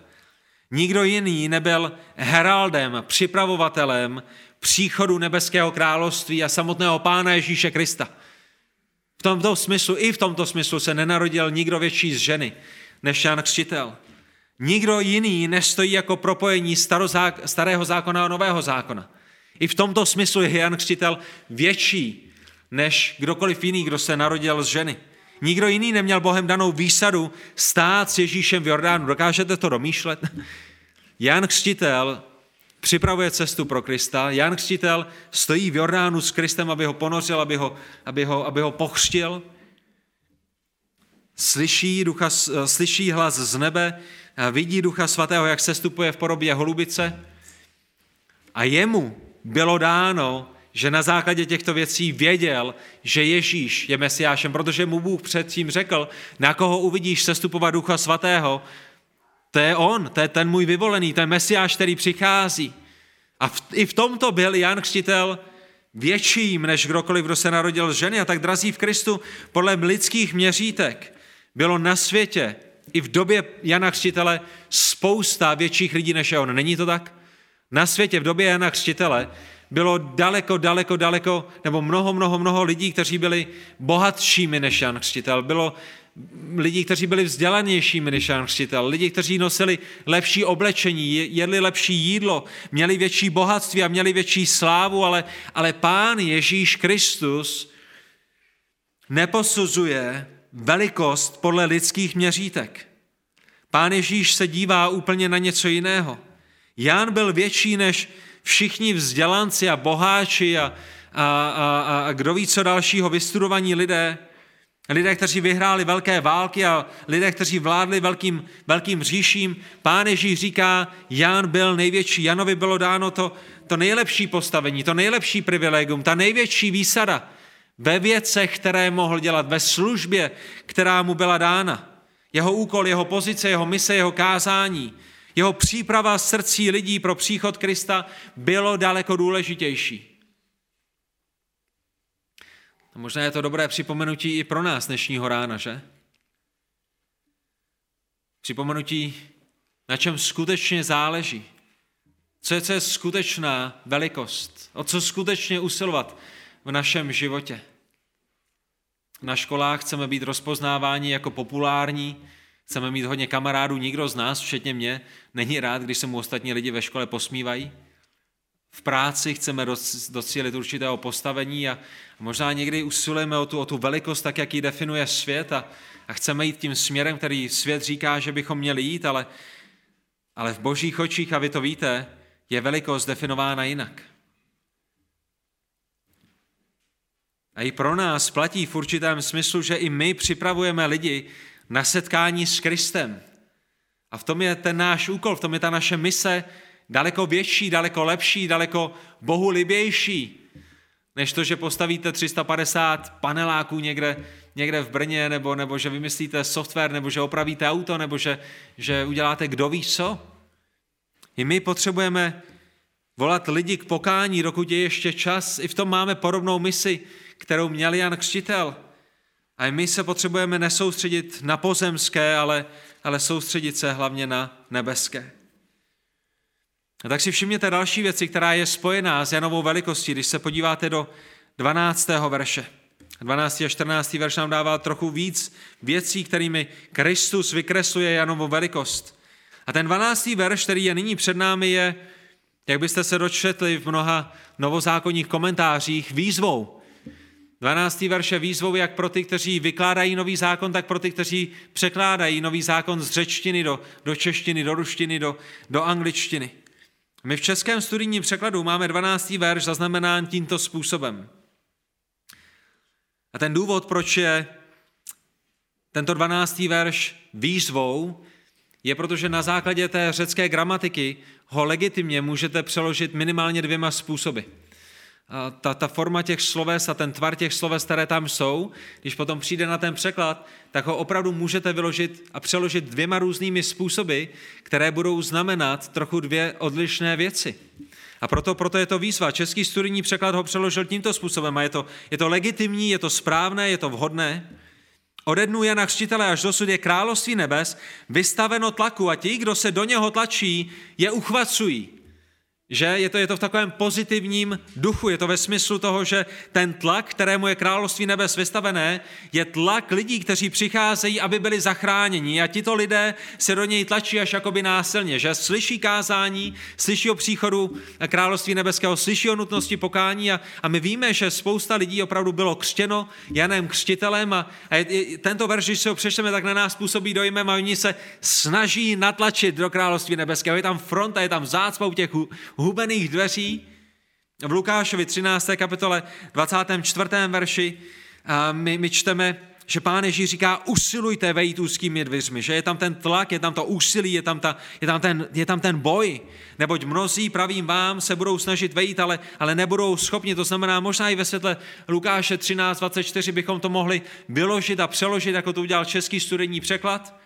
Nikdo jiný nebyl heraldem, připravovatelem příchodu nebeského království a samotného pána Ježíše Krista tomto smyslu, i v tomto smyslu se nenarodil nikdo větší z ženy než Jan Křtitel. Nikdo jiný nestojí jako propojení starého zákona a nového zákona. I v tomto smyslu je Jan Křtitel větší než kdokoliv jiný, kdo se narodil z ženy. Nikdo jiný neměl Bohem danou výsadu stát s Ježíšem v Jordánu. Dokážete to domýšlet? [LAUGHS] Jan Křtitel připravuje cestu pro Krista. Jan Křtitel stojí v Jordánu s Kristem, aby ho ponořil, aby ho, aby ho, aby ho pochřtil. Slyší, ducha, slyší hlas z nebe, vidí Ducha Svatého, jak se stupuje v podobě holubice. A jemu bylo dáno, že na základě těchto věcí věděl, že Ježíš je Mesiášem, protože mu Bůh předtím řekl, na koho uvidíš sestupovat Ducha Svatého, to je on, to je ten můj vyvolený, je Mesiáš, který přichází. A v, i v tomto byl Jan Křtitel větším než kdokoliv, kdo se narodil z ženy. A tak drazí v Kristu podle lidských měřítek bylo na světě i v době Jana Křtitele spousta větších lidí než je on. Není to tak? Na světě v době Jana Křtitele bylo daleko, daleko, daleko, nebo mnoho, mnoho, mnoho lidí, kteří byli bohatšími než Jan Křtitel. Bylo lidí, kteří byli vzdělanějšími než Jan Křtitel, lidi, kteří nosili lepší oblečení, jedli lepší jídlo, měli větší bohatství a měli větší slávu, ale, ale pán Ježíš Kristus neposuzuje velikost podle lidských měřítek. Pán Ježíš se dívá úplně na něco jiného. Jan byl větší než všichni vzdělanci a boháči a, a, a, a kdo ví co dalšího, vystudovaní lidé, lidé, kteří vyhráli velké války a lidé, kteří vládli velkým, velkým říším. Pán Ježíš říká, Jan byl největší, Janovi bylo dáno to, to nejlepší postavení, to nejlepší privilegium, ta největší výsada ve věcech, které mohl dělat, ve službě, která mu byla dána. Jeho úkol, jeho pozice, jeho mise, jeho kázání, jeho příprava srdcí lidí pro příchod Krista bylo daleko důležitější. A možná je to dobré připomenutí i pro nás dnešního rána, že? Připomenutí, na čem skutečně záleží. Co je, co je skutečná velikost? O co skutečně usilovat v našem životě? Na školách chceme být rozpoznáváni jako populární, chceme mít hodně kamarádů, nikdo z nás, včetně mě, není rád, když se mu ostatní lidi ve škole posmívají. V práci chceme docílit určitého postavení a možná někdy usilujeme o tu, o tu velikost, tak jak ji definuje svět a, a chceme jít tím směrem, který svět říká, že bychom měli jít, ale, ale v božích očích, a vy to víte, je velikost definována jinak. A i pro nás platí v určitém smyslu, že i my připravujeme lidi na setkání s Kristem. A v tom je ten náš úkol, v tom je ta naše mise daleko větší, daleko lepší, daleko bohulibější, než to, že postavíte 350 paneláků někde, někde v Brně, nebo, nebo že vymyslíte software, nebo že opravíte auto, nebo že, že uděláte kdo ví co. I my potřebujeme volat lidi k pokání, dokud je ještě čas. I v tom máme podobnou misi, kterou měl Jan Křtitel. A my se potřebujeme nesoustředit na pozemské, ale, ale soustředit se hlavně na nebeské. A tak si všimněte další věci, která je spojená s Janovou velikostí, když se podíváte do 12. verše. 12. a 14. verš nám dává trochu víc věcí, kterými Kristus vykresluje Janovou velikost. A ten 12. verš, který je nyní před námi, je, jak byste se dočetli v mnoha novozákonních komentářích, výzvou. 12. verš je výzvou jak pro ty, kteří vykládají nový zákon, tak pro ty, kteří překládají nový zákon z řečtiny do, do češtiny, do ruštiny, do, do angličtiny. My v českém studijním překladu máme 12. verš zaznamenán tímto způsobem. A ten důvod, proč je tento 12. verš výzvou, je protože na základě té řecké gramatiky ho legitimně můžete přeložit minimálně dvěma způsoby ta, ta forma těch sloves a ten tvar těch sloves, které tam jsou, když potom přijde na ten překlad, tak ho opravdu můžete vyložit a přeložit dvěma různými způsoby, které budou znamenat trochu dvě odlišné věci. A proto, proto je to výzva. Český studijní překlad ho přeložil tímto způsobem a je to, je to legitimní, je to správné, je to vhodné. Ode dnu Jana Křtitele až dosud je království nebes vystaveno tlaku a ti, kdo se do něho tlačí, je uchvacují. Že? Je to, je to v takovém pozitivním duchu, je to ve smyslu toho, že ten tlak, kterému je království nebes vystavené, je tlak lidí, kteří přicházejí, aby byli zachráněni. A tito lidé se do něj tlačí až jakoby násilně, že slyší kázání, slyší o příchodu království nebeského, slyší o nutnosti pokání. A, a my víme, že spousta lidí opravdu bylo křtěno Janem Křtitelem. A, a je, tento verš, když si ho přečteme, tak na nás působí dojmem a oni se snaží natlačit do království nebeského. Je tam fronta, je tam zácpa u těch hubených dveří. V Lukášovi 13. kapitole 24. verši my, my čteme, že pán Ježíš říká, usilujte vejít úzkými dveřmi, že je tam ten tlak, je tam to úsilí, je tam, ta, je tam, ten, je tam ten boj, neboť mnozí, pravím vám, se budou snažit vejít, ale, ale nebudou schopni, to znamená možná i ve světle Lukáše 13.24 bychom to mohli vyložit a přeložit, jako to udělal český studijní překlad,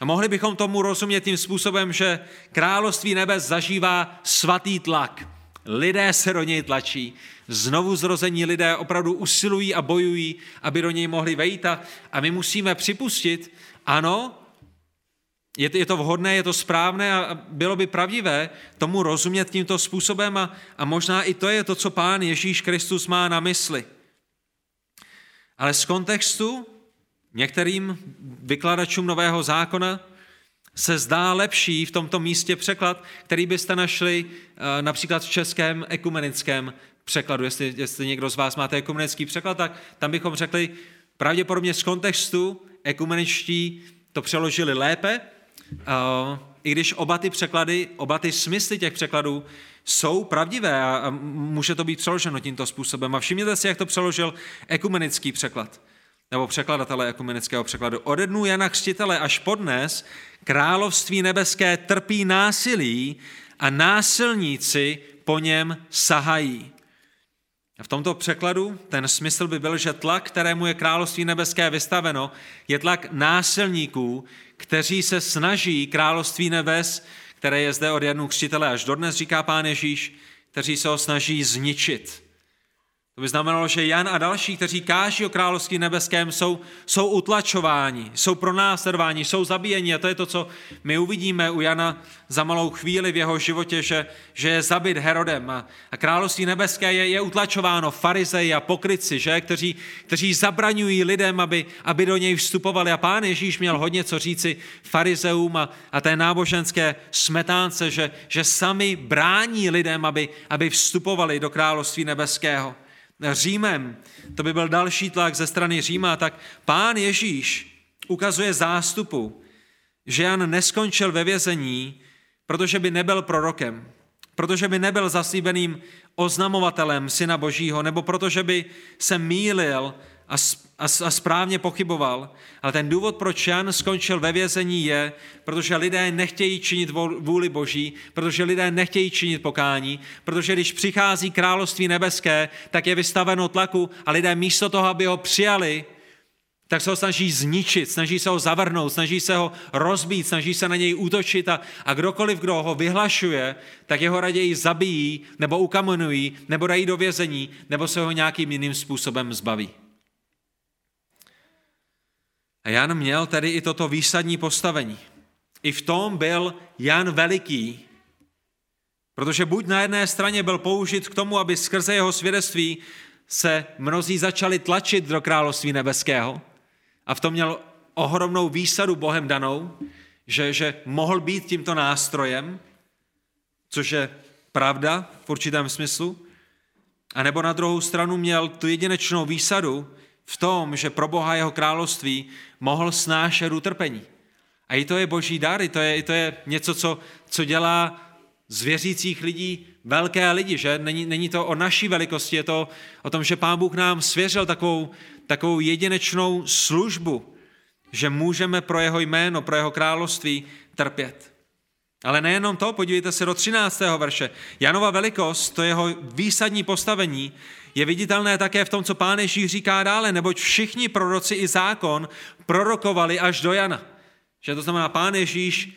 a mohli bychom tomu rozumět tím způsobem, že království nebe zažívá svatý tlak. Lidé se do něj tlačí, znovu zrození lidé opravdu usilují a bojují, aby do něj mohli vejít a, my musíme připustit, ano, je, je to vhodné, je to správné a bylo by pravdivé tomu rozumět tímto způsobem a, a možná i to je to, co pán Ježíš Kristus má na mysli. Ale z kontextu některým vykladačům Nového zákona se zdá lepší v tomto místě překlad, který byste našli eh, například v českém ekumenickém překladu. Jestli, jestli někdo z vás máte ekumenický překlad, tak tam bychom řekli, pravděpodobně z kontextu ekumeničtí to přeložili lépe, eh, i když oba ty překlady, oba ty smysly těch překladů jsou pravdivé a může to být přeloženo tímto způsobem. A všimněte si, jak to přeložil ekumenický překlad nebo překladatelé ekumenického překladu. Ode dnu Jana Křtitele až podnes království nebeské trpí násilí a násilníci po něm sahají. A v tomto překladu ten smysl by byl, že tlak, kterému je království nebeské vystaveno, je tlak násilníků, kteří se snaží království nebes, které je zde od Janu Křtitele až dodnes, říká pán Ježíš, kteří se ho snaží zničit. To by znamenalo, že Jan a další, kteří káží o království nebeském, jsou, jsou utlačováni, jsou pronásledováni, jsou zabíjeni. A to je to, co my uvidíme u Jana za malou chvíli v jeho životě, že, že je zabit Herodem. A, a království nebeské je, je utlačováno farizeji a pokryci, že? Kteří, kteří zabraňují lidem, aby, aby do něj vstupovali. A pán Ježíš měl hodně co říci farizeům a, a té náboženské smetánce, že, že sami brání lidem, aby, aby vstupovali do království nebeského. Římem, to by byl další tlak ze strany Říma, tak pán Ježíš ukazuje zástupu, že Jan neskončil ve vězení, protože by nebyl prorokem, protože by nebyl zaslíbeným oznamovatelem Syna Božího, nebo protože by se mýlil a, a, a správně pochyboval. Ale ten důvod, proč Jan skončil ve vězení, je, protože lidé nechtějí činit vůli Boží, protože lidé nechtějí činit pokání, protože když přichází království nebeské, tak je vystaveno tlaku a lidé místo toho, aby ho přijali, tak se ho snaží zničit, snaží se ho zavrhnout, snaží se ho rozbít, snaží se na něj útočit a, a kdokoliv, kdo ho vyhlašuje, tak jeho raději zabijí, nebo ukamenují, nebo dají do vězení, nebo se ho nějakým jiným způsobem zbaví. A Jan měl tedy i toto výsadní postavení. I v tom byl Jan veliký, protože buď na jedné straně byl použit k tomu, aby skrze jeho svědectví se mnozí začali tlačit do království nebeského a v tom měl ohromnou výsadu Bohem danou, že, že mohl být tímto nástrojem, což je pravda v určitém smyslu, a nebo na druhou stranu měl tu jedinečnou výsadu, v tom, že pro Boha jeho království mohl snášet utrpení. A i to je boží dar, i to je, i to je něco, co, co dělá z věřících lidí velké lidi, že? Není, není to o naší velikosti, je to o tom, že Pán Bůh nám svěřil takovou, takovou jedinečnou službu, že můžeme pro jeho jméno, pro jeho království trpět. Ale nejenom to, podívejte se do 13. verše. Janova velikost, to jeho výsadní postavení, je viditelné také v tom, co pán Ježíš říká dále, neboť všichni proroci i zákon prorokovali až do Jana. Že to znamená, pán Ježíš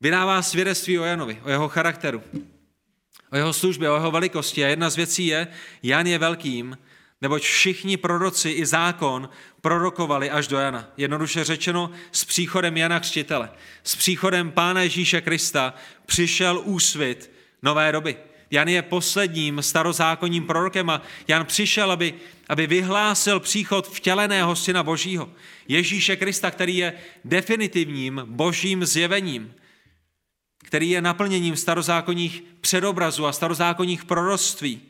vydává svědectví o Janovi, o jeho charakteru, o jeho službě, o jeho velikosti. A jedna z věcí je, Jan je velkým, neboť všichni proroci i zákon prorokovali až do Jana. Jednoduše řečeno, s příchodem Jana Křtitele, s příchodem Pána Ježíše Krista přišel úsvit nové doby. Jan je posledním starozákonním prorokem a Jan přišel, aby, aby vyhlásil příchod vtěleného Syna Božího, Ježíše Krista, který je definitivním božím zjevením, který je naplněním starozákonních předobrazů a starozákonních proroctví.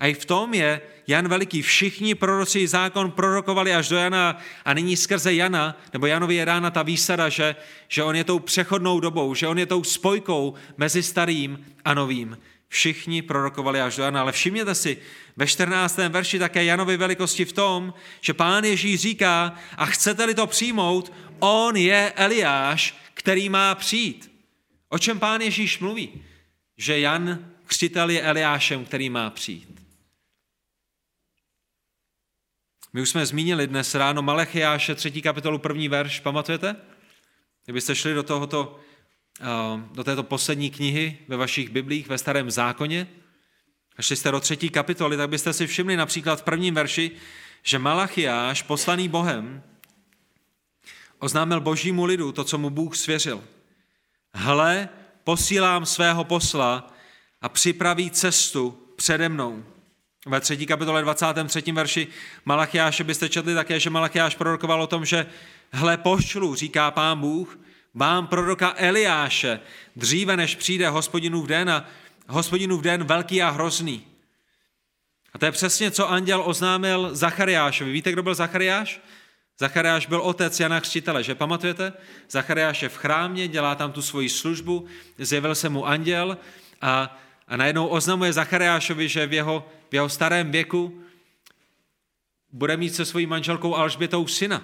A i v tom je Jan Veliký. Všichni proroci zákon prorokovali až do Jana a nyní skrze Jana, nebo Janovi je dána ta výsada, že, že on je tou přechodnou dobou, že on je tou spojkou mezi starým a novým. Všichni prorokovali až do Jana, ale všimněte si, ve 14. verši také Janovi velikosti v tom, že pán Ježíš říká, a chcete-li to přijmout, on je Eliáš, který má přijít. O čem pán Ježíš mluví? Že Jan křtitel je Eliášem, který má přijít. My už jsme zmínili dnes ráno Malechiáše, třetí kapitolu, první verš, pamatujete? Kdybyste šli do tohoto do této poslední knihy ve vašich biblích ve starém zákoně, a šli jste do třetí kapitoly, tak byste si všimli například v prvním verši, že Malachiáš, poslaný Bohem, oznámil božímu lidu to, co mu Bůh svěřil. Hle, posílám svého posla a připraví cestu přede mnou. Ve třetí kapitole 23. verši Malachiáše byste četli také, že Malachiáš prorokoval o tom, že hle pošlu, říká pán Bůh, vám proroka Eliáše, dříve než přijde hospodinův den a hospodinův den velký a hrozný. A to je přesně, co anděl oznámil Zachariášovi. Víte, kdo byl Zachariáš? Zachariáš byl otec Jana Křtitele, že pamatujete? Zachariáš je v chrámě, dělá tam tu svoji službu, zjevil se mu anděl a, a najednou oznamuje Zachariášovi, že v jeho, v jeho starém věku bude mít se svojí manželkou Alžbětou syna.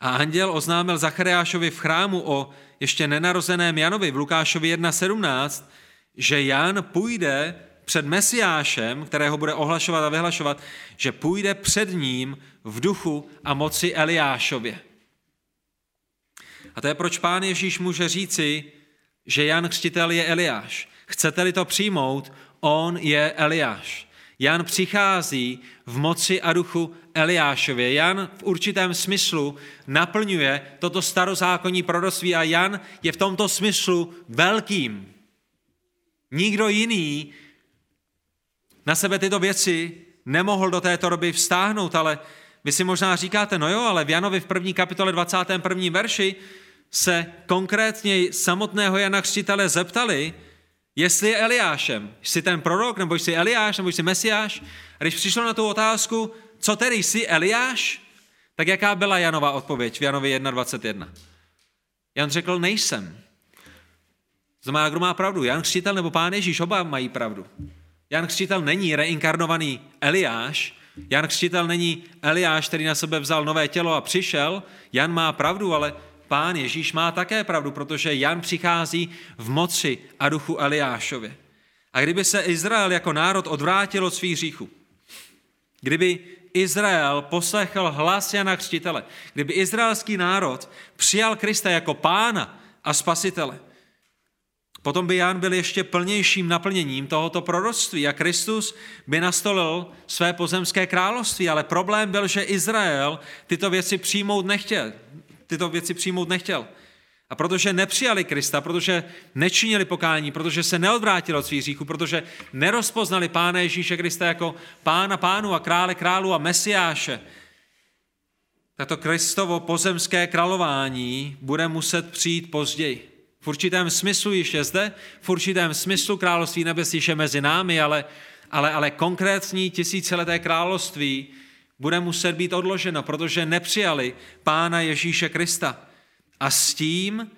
A anděl oznámil Zachariášovi v chrámu o ještě nenarozeném Janovi v Lukášovi 1.17, že Jan půjde před Mesiášem, kterého bude ohlašovat a vyhlašovat, že půjde před ním v duchu a moci Eliášově. A to je proč pán Ježíš může říci, že Jan Křtitel je Eliáš. Chcete-li to přijmout, on je Eliáš. Jan přichází v moci a duchu Eliášově. Jan v určitém smyslu naplňuje toto starozákonní proroctví a Jan je v tomto smyslu velkým. Nikdo jiný na sebe tyto věci nemohl do této doby vstáhnout, ale vy si možná říkáte, no jo, ale v Janovi v první kapitole 21. verši se konkrétně samotného Jana Křtitele zeptali, jestli je Eliášem, jsi ten prorok, nebo jsi Eliáš, nebo jsi Mesiáš. A když přišlo na tu otázku, co tedy jsi Eliáš, tak jaká byla Janova odpověď v Janovi 1.21? Jan řekl, nejsem. Znamená, kdo má pravdu? Jan Křtitel nebo Pán Ježíš, oba mají pravdu. Jan Křtitel není reinkarnovaný Eliáš, Jan Křtitel není Eliáš, který na sebe vzal nové tělo a přišel. Jan má pravdu, ale pán Ježíš má také pravdu, protože Jan přichází v moci a duchu Eliášově. A kdyby se Izrael jako národ odvrátil od svých hříchů, kdyby Izrael poslechl hlas Jana Křtitele, kdyby izraelský národ přijal Krista jako pána a spasitele, Potom by Jan byl ještě plnějším naplněním tohoto proroctví a Kristus by nastolil své pozemské království, ale problém byl, že Izrael tyto věci přijmout nechtěl. Tyto věci přijmout nechtěl. A protože nepřijali Krista, protože nečinili pokání, protože se neodvrátili od svých hříchů, protože nerozpoznali Pána Ježíše Krista jako Pána pánu a krále králu a Mesiáše, tato Kristovo pozemské králování bude muset přijít později. V určitém smyslu již je zde, v určitém smyslu království nebes již je mezi námi, ale, ale, ale konkrétní tisícileté království bude muset být odloženo, protože nepřijali Pána Ježíše Krista. A s tím,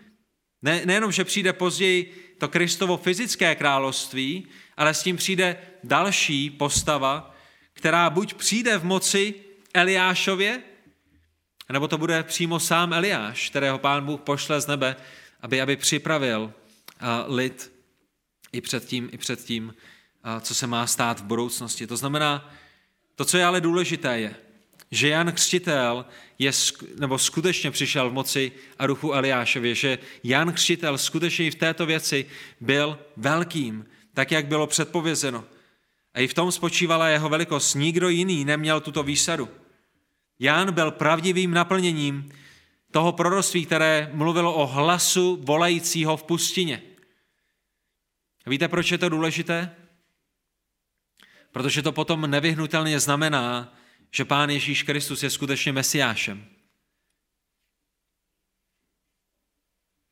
ne, nejenom, že přijde později to Kristovo fyzické království, ale s tím přijde další postava, která buď přijde v moci Eliášově, nebo to bude přímo sám Eliáš, kterého pán Bůh pošle z nebe aby, aby připravil lid i před tím, i před tím, co se má stát v budoucnosti. To znamená, to, co je ale důležité, je, že Jan Křtitel je, nebo skutečně přišel v moci a duchu Eliášově, že Jan Křtitel skutečně v této věci byl velkým, tak jak bylo předpovězeno. A i v tom spočívala jeho velikost. Nikdo jiný neměl tuto výsadu. Jan byl pravdivým naplněním toho proroctví, které mluvilo o hlasu volajícího v pustině. Víte, proč je to důležité? Protože to potom nevyhnutelně znamená, že Pán Ježíš Kristus je skutečně Mesiášem.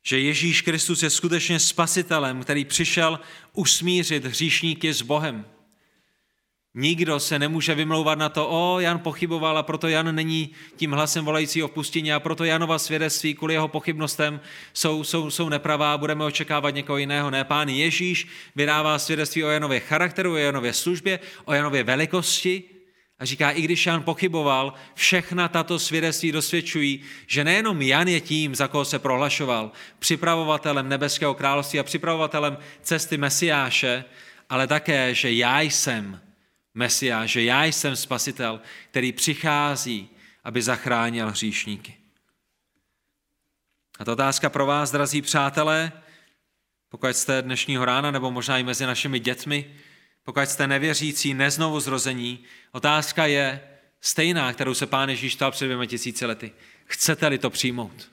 Že Ježíš Kristus je skutečně spasitelem, který přišel usmířit hříšníky s Bohem. Nikdo se nemůže vymlouvat na to, o, Jan pochyboval a proto Jan není tím hlasem volající o pustině a proto Janova svědectví kvůli jeho pochybnostem jsou, jsou, jsou nepravá, budeme očekávat někoho jiného. Ne, pán Ježíš vydává svědectví o Janově charakteru, o Janově službě, o Janově velikosti a říká, i když Jan pochyboval, všechna tato svědectví dosvědčují, že nejenom Jan je tím, za koho se prohlašoval, připravovatelem nebeského království a připravovatelem cesty Mesiáše, ale také, že já jsem Mesia, že já jsem spasitel, který přichází, aby zachránil hříšníky. A to otázka pro vás, drazí přátelé, pokud jste dnešního rána, nebo možná i mezi našimi dětmi, pokud jste nevěřící, neznovu zrození, otázka je stejná, kterou se Pán Ježíš ptal před dvěma tisíci lety. Chcete-li to přijmout?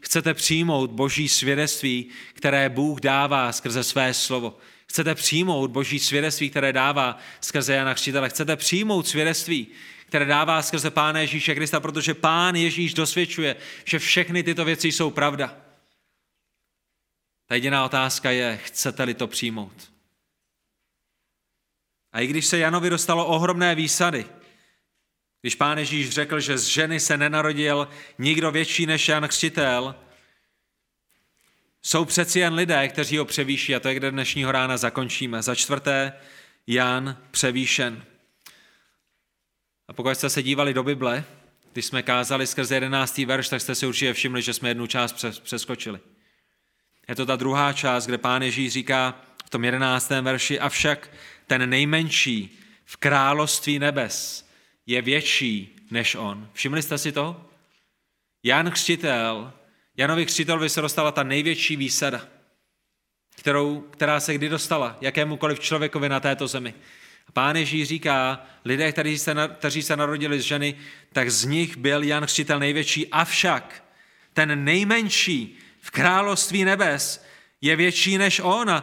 Chcete přijmout boží svědectví, které Bůh dává skrze své slovo? Chcete přijmout boží svědectví, které dává skrze Jana Křtitele? Chcete přijmout svědectví, které dává skrze Pána Ježíše Krista, protože Pán Ježíš dosvědčuje, že všechny tyto věci jsou pravda. Ta jediná otázka je, chcete-li to přijmout? A i když se Janovi dostalo ohromné výsady, když pán Ježíš řekl, že z ženy se nenarodil nikdo větší než Jan Křtitel, jsou přeci jen lidé, kteří ho převýší a to je, kde dnešního rána zakončíme. Za čtvrté, Jan převýšen. A pokud jste se dívali do Bible, když jsme kázali skrze 11. verš, tak jste si určitě všimli, že jsme jednu část přeskočili. Je to ta druhá část, kde pán Ježíš říká v tom 11. verši, avšak ten nejmenší v království nebes je větší než on. Všimli jste si to? Jan Křtitel, Janovi Křtitelovi se dostala ta největší výsada, kterou, která se kdy dostala jakémukoliv člověkovi na této zemi. A pán Ježíš říká, lidé, kteří se, kteří se narodili z ženy, tak z nich byl Jan Křtitel největší, avšak ten nejmenší v království nebes je větší než on.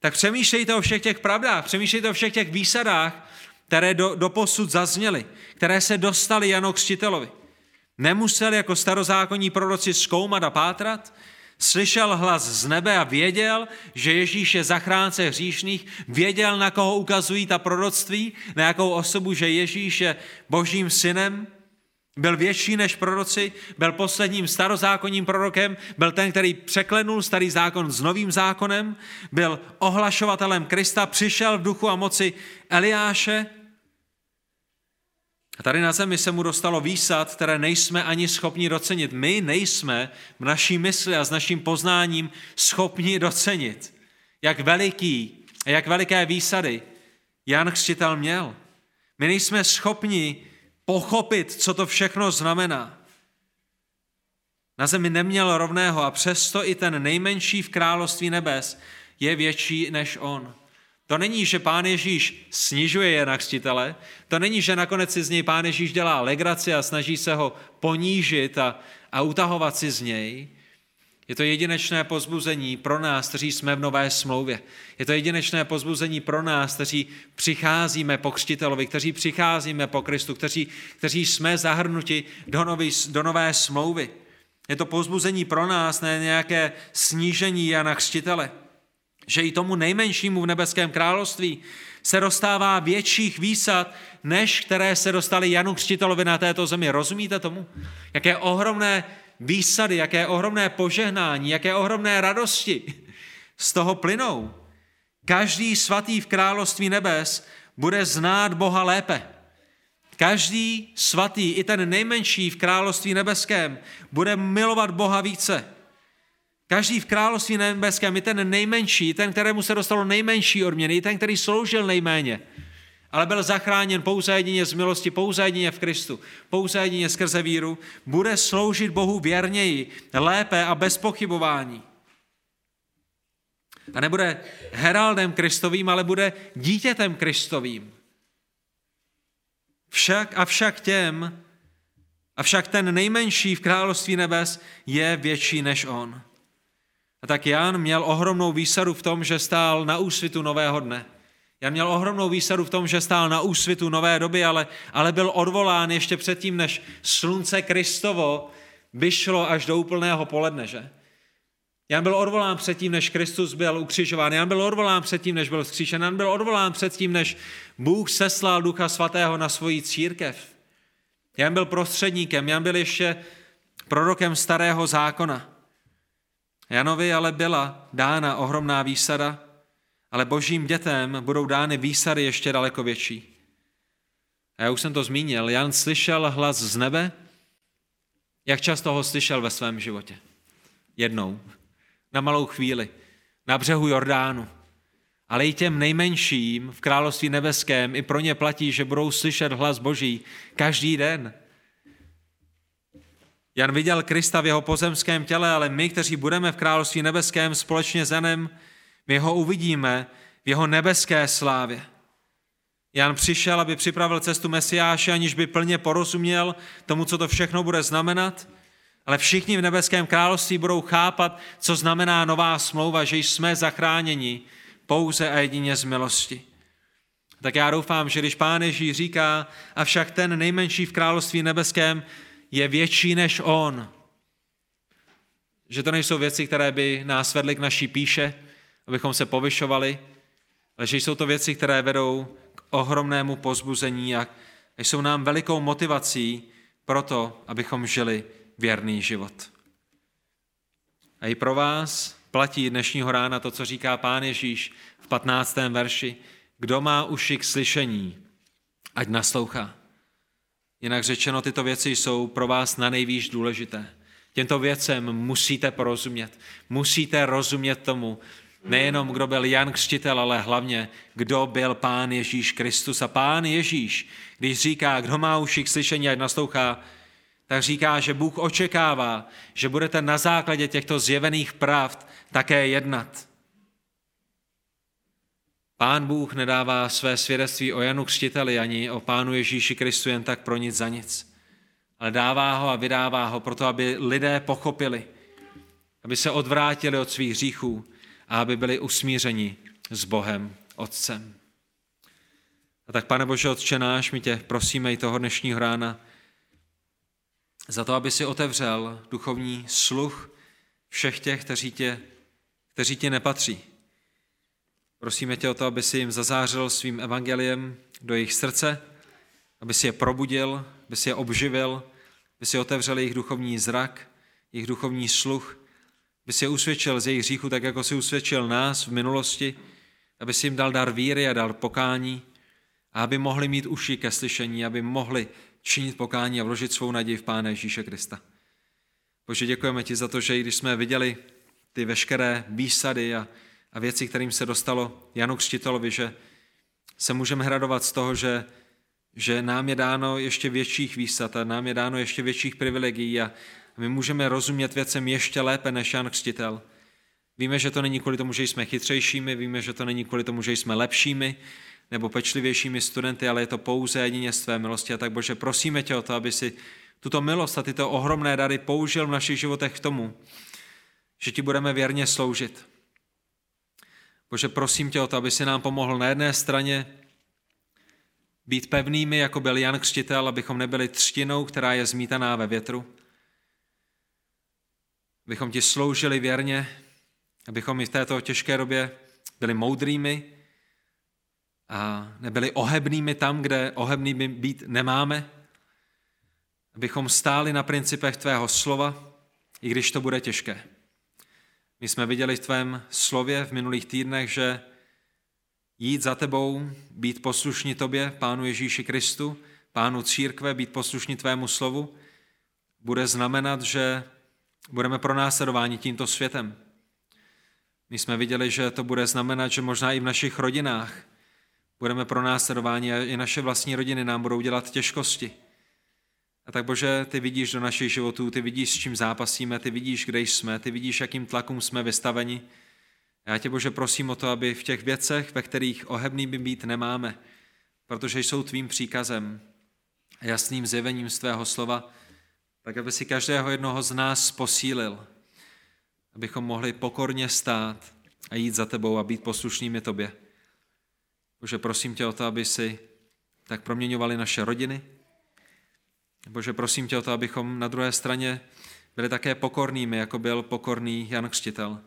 Tak přemýšlejte o všech těch pravdách, přemýšlejte o všech těch výsadách, které do, do posud zazněly, které se dostaly Janu Křtitelovi. Nemusel jako starozákonní proroci zkoumat a pátrat, slyšel hlas z nebe a věděl, že Ježíš je zachránce hříšných, věděl, na koho ukazují ta proroctví, na jakou osobu, že Ježíš je božím synem, byl větší než proroci, byl posledním starozákonním prorokem, byl ten, který překlenul starý zákon s novým zákonem, byl ohlašovatelem Krista, přišel v duchu a moci Eliáše. A tady na zemi se mu dostalo výsad, které nejsme ani schopni docenit. My nejsme v naší mysli a s naším poznáním schopni docenit, jak veliký a jak veliké výsady Jan Křtitel měl. My nejsme schopni pochopit, co to všechno znamená. Na zemi neměl rovného a přesto i ten nejmenší v království nebes je větší než on. To není, že pán Ježíš snižuje je na křtitele, to není, že nakonec si z něj pán Ježíš dělá legraci a snaží se ho ponížit a, a utahovat si z něj. Je to jedinečné pozbuzení pro nás, kteří jsme v nové smlouvě. Je to jedinečné pozbuzení pro nás, kteří přicházíme po křtitelovi, kteří přicházíme po Kristu, kteří, kteří jsme zahrnuti do, nový, do nové smlouvy. Je to pozbuzení pro nás, ne nějaké snížení Jana Křtitele. Že i tomu nejmenšímu v nebeském království se dostává větších výsad, než které se dostaly Janu Křtitelovi na této zemi. Rozumíte tomu? Jaké ohromné výsady, jaké ohromné požehnání, jaké ohromné radosti z toho plynou. Každý svatý v království nebes bude znát Boha lépe. Každý svatý, i ten nejmenší v království nebeském, bude milovat Boha více. Každý v království nebeském, i ten nejmenší, ten, kterému se dostalo nejmenší odměny, ten, který sloužil nejméně, ale byl zachráněn pouze jedině z milosti, pouze jedině v Kristu, pouze jedině skrze víru, bude sloužit Bohu věrněji, lépe a bez pochybování. A nebude heraldem Kristovým, ale bude dítětem Kristovým. Však a však těm, a však ten nejmenší v království nebes je větší než on. A tak Jan měl ohromnou výsadu v tom, že stál na úsvitu nového dne. Jan měl ohromnou výsadu v tom, že stál na úsvitu nové doby, ale, ale byl odvolán ještě předtím, než slunce Kristovo vyšlo až do úplného poledne, že? Jan byl odvolán předtím, než Kristus byl ukřižován. Jan byl odvolán předtím, než byl vzkříšen. Jan byl odvolán předtím, než Bůh seslal Ducha Svatého na svoji církev. Jan byl prostředníkem, Jan byl ještě prorokem starého zákona. Janovi ale byla dána ohromná výsada, ale božím dětem budou dány výsady ještě daleko větší. A já už jsem to zmínil, Jan slyšel hlas z nebe, jak často ho slyšel ve svém životě. Jednou, na malou chvíli, na břehu Jordánu. Ale i těm nejmenším v království nebeském, i pro ně platí, že budou slyšet hlas Boží každý den. Jan viděl Krista v jeho pozemském těle, ale my, kteří budeme v království nebeském společně s Janem, my ho uvidíme v jeho nebeské slávě. Jan přišel, aby připravil cestu Mesiáše, aniž by plně porozuměl tomu, co to všechno bude znamenat, ale všichni v nebeském království budou chápat, co znamená nová smlouva, že jsme zachráněni pouze a jedině z milosti. Tak já doufám, že když Pán Ježíš říká, avšak ten nejmenší v království nebeském je větší než on, že to nejsou věci, které by nás vedly k naší píše, abychom se povyšovali, ale že jsou to věci, které vedou k ohromnému pozbuzení a jsou nám velikou motivací pro to, abychom žili věrný život. A i pro vás platí dnešního rána to, co říká Pán Ježíš v 15. verši. Kdo má uši k slyšení, ať naslouchá. Jinak řečeno, tyto věci jsou pro vás na nejvýš důležité. Těmto věcem musíte porozumět. Musíte rozumět tomu, nejenom kdo byl Jan Křtitel, ale hlavně kdo byl Pán Ježíš Kristus. A Pán Ježíš, když říká, kdo má uši k slyšení, ať naslouchá, tak říká, že Bůh očekává, že budete na základě těchto zjevených pravd také jednat. Pán Bůh nedává své svědectví o Janu Křtiteli ani o Pánu Ježíši Kristu jen tak pro nic za nic. Ale dává ho a vydává ho proto, aby lidé pochopili, aby se odvrátili od svých hříchů a aby byli usmířeni s Bohem Otcem. A tak, pane Bože, Otče náš, my tě prosíme i toho dnešního rána za to, aby si otevřel duchovní sluch všech těch, kteří tě, kteří tě nepatří Prosíme tě o to, aby si jim zazářil svým evangeliem do jejich srdce, aby si je probudil, aby si je obživil, aby si otevřel jejich duchovní zrak, jejich duchovní sluch, aby si je usvědčil z jejich hříchu, tak jako si usvědčil nás v minulosti, aby si jim dal dar víry a dar pokání a aby mohli mít uši ke slyšení, aby mohli činit pokání a vložit svou naději v Pána Ježíše Krista. Bože, děkujeme ti za to, že i když jsme viděli ty veškeré výsady a a věci, kterým se dostalo Janu Křtitelovi, že se můžeme hradovat z toho, že, že nám je dáno ještě větších výsad a nám je dáno ještě větších privilegií a my můžeme rozumět věcem ještě lépe než Jan Křtitel. Víme, že to není kvůli tomu, že jsme chytřejšími, víme, že to není kvůli tomu, že jsme lepšími nebo pečlivějšími studenty, ale je to pouze jedině z tvé milosti. A tak Bože, prosíme tě o to, aby si tuto milost a tyto ohromné dary použil v našich životech k tomu, že ti budeme věrně sloužit, Bože, prosím tě o to, aby si nám pomohl na jedné straně být pevnými, jako byl Jan Křtitel, abychom nebyli třtinou, která je zmítaná ve větru. Abychom ti sloužili věrně, abychom i v této těžké době byli moudrými a nebyli ohebnými tam, kde ohebnými být nemáme. Abychom stáli na principech tvého slova, i když to bude těžké. My jsme viděli v tvém slově v minulých týdnech, že jít za tebou, být poslušní tobě, Pánu Ježíši Kristu, Pánu církve, být poslušní tvému slovu, bude znamenat, že budeme pronásledováni tímto světem. My jsme viděli, že to bude znamenat, že možná i v našich rodinách budeme pronásledováni a i naše vlastní rodiny nám budou dělat těžkosti. A tak Bože, ty vidíš do našich životů, ty vidíš, s čím zápasíme, ty vidíš, kde jsme, ty vidíš, jakým tlakům jsme vystaveni. A já tě, Bože, prosím o to, aby v těch věcech, ve kterých ohebnými být nemáme, protože jsou tvým příkazem a jasným zjevením z tvého slova, tak aby si každého jednoho z nás posílil, abychom mohli pokorně stát a jít za tebou a být poslušnými tobě. Bože, prosím tě o to, aby si tak proměňovali naše rodiny, Bože, prosím tě o to, abychom na druhé straně byli také pokornými, jako byl pokorný Jan Křtitel.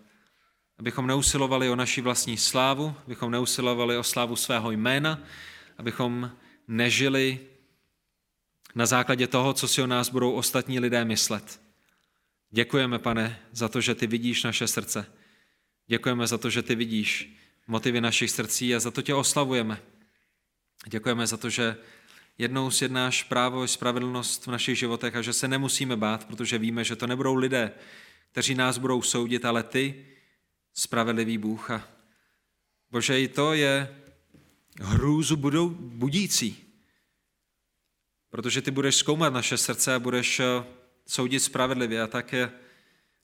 Abychom neusilovali o naši vlastní slávu, abychom neusilovali o slávu svého jména, abychom nežili na základě toho, co si o nás budou ostatní lidé myslet. Děkujeme, pane, za to, že ty vidíš naše srdce. Děkujeme za to, že ty vidíš motivy našich srdcí a za to tě oslavujeme. Děkujeme za to, že jednou sjednáš právo i spravedlnost v našich životech a že se nemusíme bát, protože víme, že to nebudou lidé, kteří nás budou soudit, ale ty, spravedlivý Bůh. A Bože, i to je hrůzu budou budící, protože ty budeš zkoumat naše srdce a budeš eh, soudit spravedlivě. A také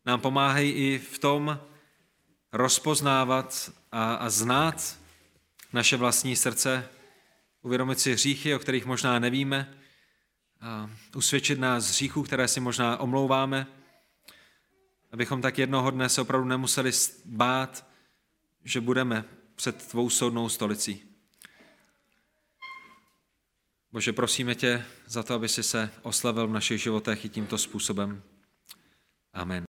nám pomáhají i v tom rozpoznávat a, a znát naše vlastní srdce, uvědomit si hříchy, o kterých možná nevíme, a usvědčit nás z hříchů, které si možná omlouváme, abychom tak jednoho dne se opravdu nemuseli bát, že budeme před tvou soudnou stolicí. Bože, prosíme tě za to, aby si se oslavil v našich životech i tímto způsobem. Amen.